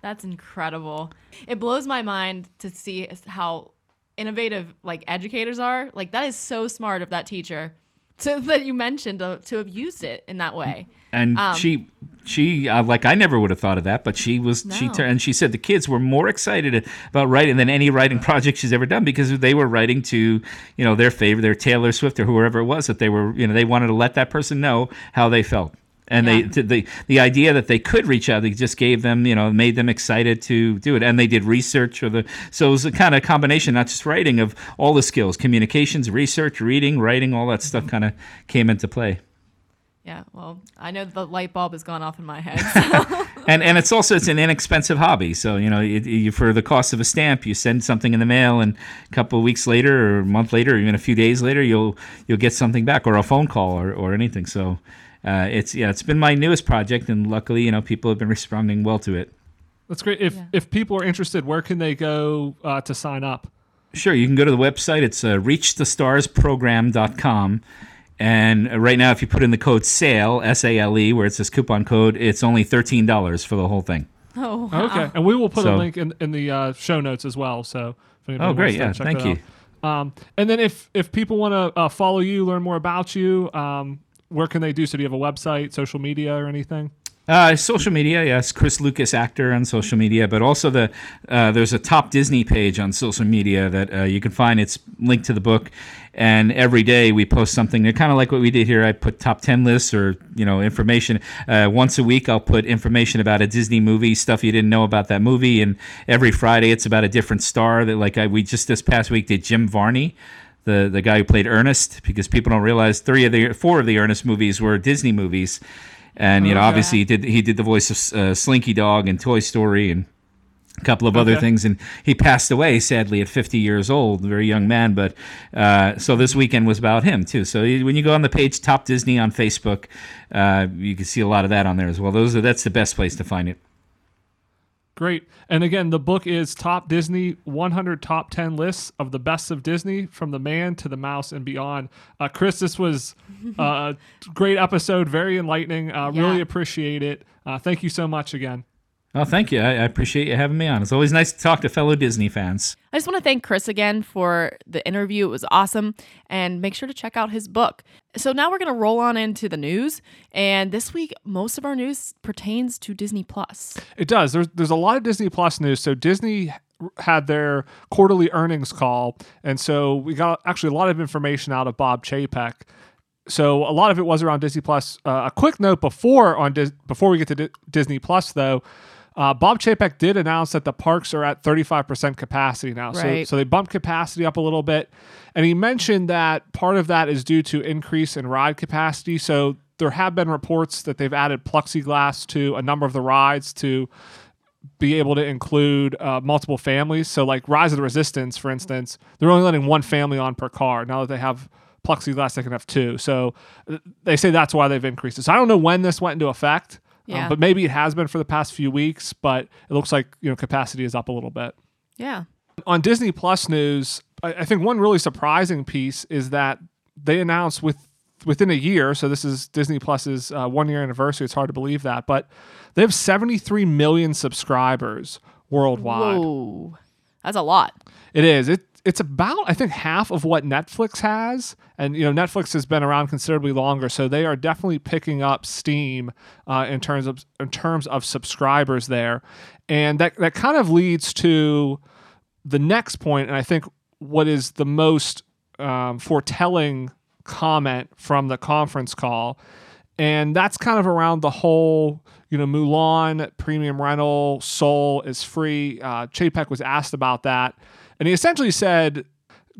That's incredible. It blows my mind to see how innovative like educators are. Like that is so smart of that teacher <laughs> to that you mentioned to, to have used it in that way. and Um, she she uh, like I never would have thought of that, but she was she No. tur- and she said the kids were more excited about writing than any writing project she's ever done because they were writing to you know their favorite, their Taylor Swift or whoever it was that they were you know they wanted to let that person know how they felt. And Yeah. they the the idea that they could reach out, they just gave them, you know, made them excited to do it. And they did research or the so it was a kind of combination, not just writing, of all the skills, communications, research, reading, writing, all that stuff mm-hmm. kind of came into play. Yeah, well, I know the light bulb has gone off in my head. <laughs> So. and and it's also it's an inexpensive hobby. So you know, it, you, for the cost of a stamp, you send something in the mail, and a couple of weeks later, or a month later, or even a few days later, you'll you'll get something back, or a phone call, or, or anything. So uh, it's yeah, it's been my newest project, and luckily, you know, people have been responding well to it. That's great. If Yeah. if people are interested, where can they go uh, to sign up? Sure, you can go to the website. It's uh, reachthestarsprogram.com. And uh, right now, if you put in the code SALE, S A L E, where it says coupon code, it's only $13 for the whole thing. oh, wow. Okay, and we will put a link in, in the uh, show notes as well. So if anybody Oh, great. wants Yeah, check thank you. Um, and then if if people want to uh, follow you, learn more about you, um, where can they do? So do you have a website, social media, or anything? Uh, social media, yes, Chris Lucas actor on social media, but also the uh, there's a top Disney page on social media that uh, you can find. It's linked to the book, and every day we post something. They're kind of like what we did here. I put top ten lists or you know information. Uh, once a week, I'll put information about a Disney movie, stuff you didn't know about that movie, and every Friday it's about a different star. That like I, we just this past week did Jim Varney the the guy who played Ernest, because people don't realize three of the four of the Ernest movies were Disney movies, and you know Okay. obviously he did he did the voice of uh, Slinky Dog and Toy Story and a couple of other Okay. things, and he passed away sadly at 50 years old, very young man. But uh, so this weekend was about him too. So when you go on the page Top Disney on Facebook, uh, you can see a lot of that on there as well. Those are that's the best place to find it. Great. And again, the book is Top Disney 100 Top 10 Lists of the Best of Disney from the Man to the Mouse and Beyond. Uh, Chris, this was uh, <laughs> a great episode, very enlightening. Uh, Yeah. Really appreciate it. Uh, thank you so much again. Oh, thank you. I, I appreciate you having me on. It's always nice to talk to fellow Disney fans. I just want to thank Chris again for the interview. It was awesome. And make sure to check out his book. So now we're going to roll on into the news. And this week, most of our news pertains to Disney Plus. It does. There's there's a lot of Disney Plus news. So Disney had their quarterly earnings call, and so we got actually a lot of information out of Bob Chapek. So a lot of it was around Disney Plus. Uh, a quick note before on Dis- before we get to Di- Disney Plus though. Uh, Bob Chapek did announce that the parks are at 35% capacity now. So, Right. so they bumped capacity up a little bit. And he mentioned that part of that is due to increase in ride capacity. So there have been reports that they've added plexiglass to a number of the rides to be able to include uh, multiple families. So, like Rise of the Resistance, for instance, they're only letting one family on per car. Now that they have plexiglass, they can have two. So, they say that's why they've increased it. So, I don't know when this went into effect, um, Yeah. but maybe it has been for the past few weeks. But it looks like you know capacity is up a little bit. Yeah. On Disney Plus news, I, I think one really surprising piece is that they announced with within a year. So this is Disney Plus's uh, one year anniversary. It's hard to believe that, but they have 73 million subscribers worldwide. Whoa. That's a lot. It is. It it's about I think half of what Netflix has, and you know Netflix has been around considerably longer, so they are definitely picking up steam uh, in terms of in terms of subscribers there, and that that kind of leads to the next point, and I think what is the most um, foretelling comment from the conference call, and that's kind of around the whole, you know, Mulan premium rental, Soul is free. Uh, Chapek was asked about that, and he essentially said,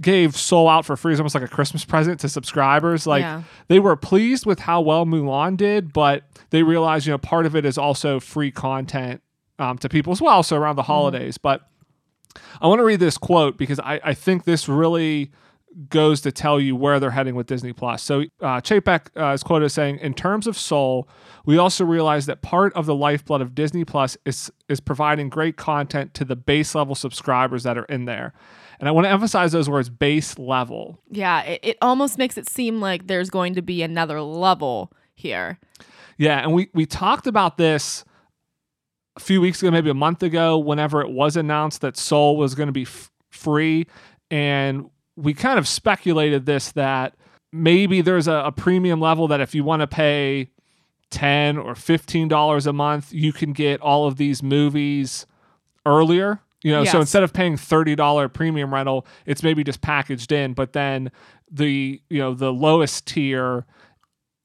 gave Soul out for free as almost like a Christmas present to subscribers. Like Yeah. they were pleased with how well Mulan did, but they realized, you know, part of it is also free content um, to people as well. So around the holidays, but I want to read this quote because I, I think this really goes to tell you where they're heading with Disney Plus. So uh, Chapek uh, is quoted as saying, "In terms of Soul, we also realize that part of the lifeblood of Disney Plus is is providing great content to the base level subscribers that are in there." And I want to emphasize those words base level. Yeah. It, it almost makes it seem like there's going to be another level here. Yeah, and we we talked about this a few weeks ago, maybe a month ago, whenever it was announced that Soul was going to be f- free, and we kind of speculated this that maybe there's a, a premium level that if you want to pay 10 or 15 dollars a month you can get all of these movies earlier you know? So instead of paying $30 premium rental it's maybe just packaged in but then the you know the lowest tier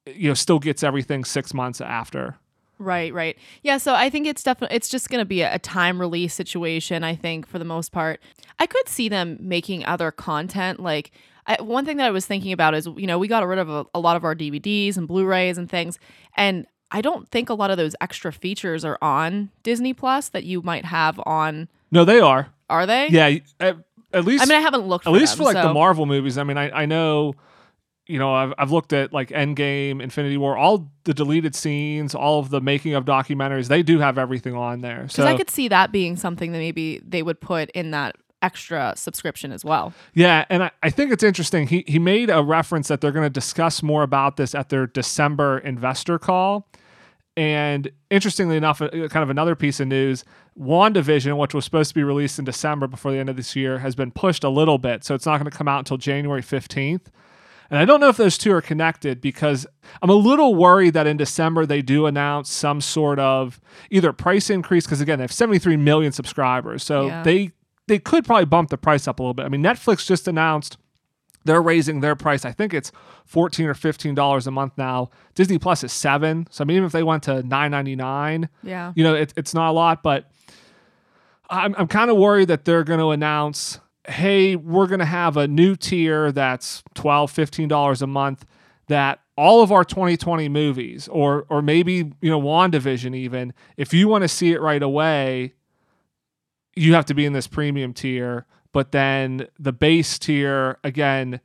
you know still gets everything 6 months after Right, right. Yeah, so I think it's definitely it's just going to be a, a time release situation. I think for the most part, I could see them making other content. Like I, one thing that I was thinking about is you know we got rid of a, a lot of our DVDs and Blu-rays and things, and I don't think a lot of those extra features are on Disney Plus that you might have on. no they are Are they? yeah at, at least I mean, I haven't looked. at least them, for like so- the Marvel movies. I mean, I, I know, you know, I've, I've looked at like Endgame, Infinity War, all the deleted scenes, all of the making of documentaries. They do have everything on there. So I could see that being something that maybe they would put in that extra subscription as well. yeah, and I, I think it's interesting. He he made a reference that they're going to discuss more about this at their December investor call. And interestingly enough, uh, kind of another piece of news, WandaVision, which was supposed to be released in December before the end of this year, has been pushed a little bit. So it's not going to come out until January 15th. And I don't know if those two are connected because I'm a little worried that in December they do announce some sort of either price increase because again they have 73 million subscribers, so Yeah. they they could probably bump the price up a little bit. I mean, Netflix just announced they're raising their price. I think it's 14 or 15 dollars a month now. Disney Plus is seven, so I mean even if they went to 9.99, Yeah. you know it, it's not a lot, but I'm I'm kind of worried that they're going to announce, hey, we're going to have a new tier that's $12, 15 dollars a month that all of our 2020 movies or or maybe you know WandaVision even if you want to see it right away you have to be in this premium tier but then the base tier again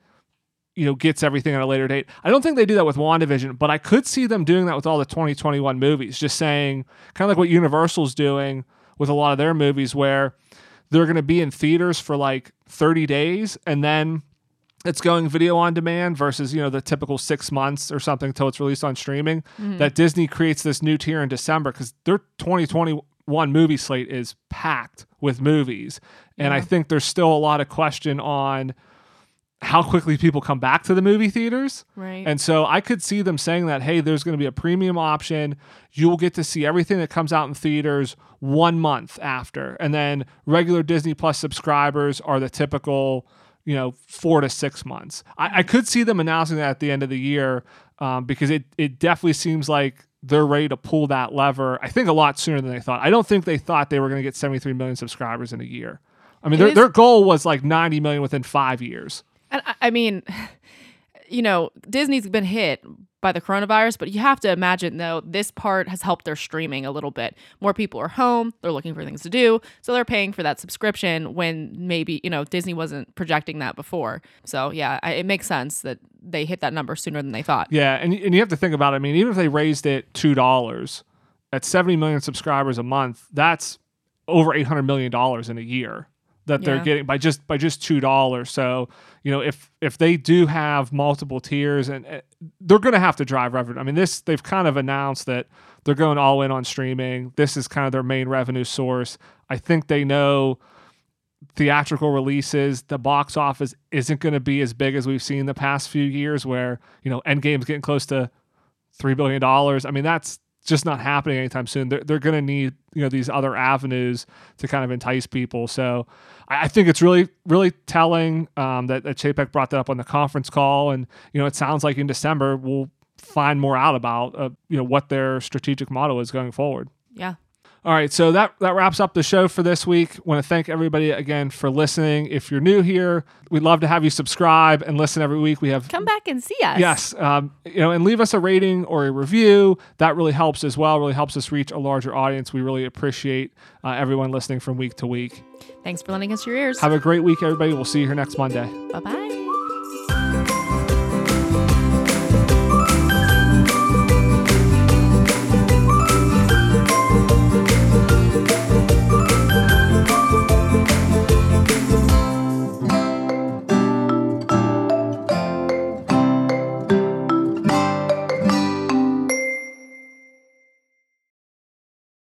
you know gets everything at a later date. I don't think they do that with WandaVision, but I could see them doing that with all the 2021 movies just saying kind of like what Universal's doing with a lot of their movies where they're going to be in theaters for like 30 days and then it's going video on demand versus you know the typical six months or something until it's released on streaming. Mm-hmm. That disney creates this new tier in december because their 2021 movie slate is packed with movies. And i think there's still a lot of question on how quickly people come back to the movie theaters Right. and so I could see them saying that, hey, there's going to be a premium option. You'll get to see everything that comes out in theaters one month after. And then regular Disney Plus subscribers are the typical, you know, four to six months. I, I could see them announcing that at the end of the year um, because it, it definitely seems like they're ready to pull that lever, I think a lot sooner than they thought. I don't think they thought they were going to get 73 million subscribers in a year. I mean, It their, is- their goal was like 90 million within five years. And I, mean, <sighs> you know, Disney's been hit by the coronavirus, but you have to imagine though this part has helped their streaming a little bit. More people are home, they're looking for things to do, so they're paying for that subscription when maybe, you know, Disney wasn't projecting that before. So, yeah, I, it makes sense that they hit that number sooner than they thought. Yeah, and and you have to think about it. I mean, even if they raised it two dollars at seventy million subscribers a month, that's over eight hundred million dollars in a year that they're getting by just by just two dollars. So you know, if if they do have multiple tiers, and uh, they're going to have to drive revenue. I mean, this they've kind of announced that they're going all in on streaming. This is kind of their main revenue source. I think they know theatrical releases, the box office isn't going to be as big as we've seen the past few years, where you know Endgame's getting close to three billion dollars. I mean, that's just not happening anytime soon. They're, they're going to need you know these other avenues to kind of entice people. So I, I think it's really really telling um, that that Chapek brought that up on the conference call, and you know it sounds like in December we'll find more out about uh, you know what their strategic model is going forward. Yeah. All right, so that that wraps up the show for this week. Want to thank everybody again for listening. If you're new here, we'd love to have you subscribe and listen every week. We have Come back and see us. yes, um, you know, and leave us a rating or a review. That really helps as well. Really helps us reach a larger audience. We really appreciate uh, everyone listening from week to week. Thanks for lending us your ears. Have a great week, everybody. We'll see you here next Monday. Bye bye.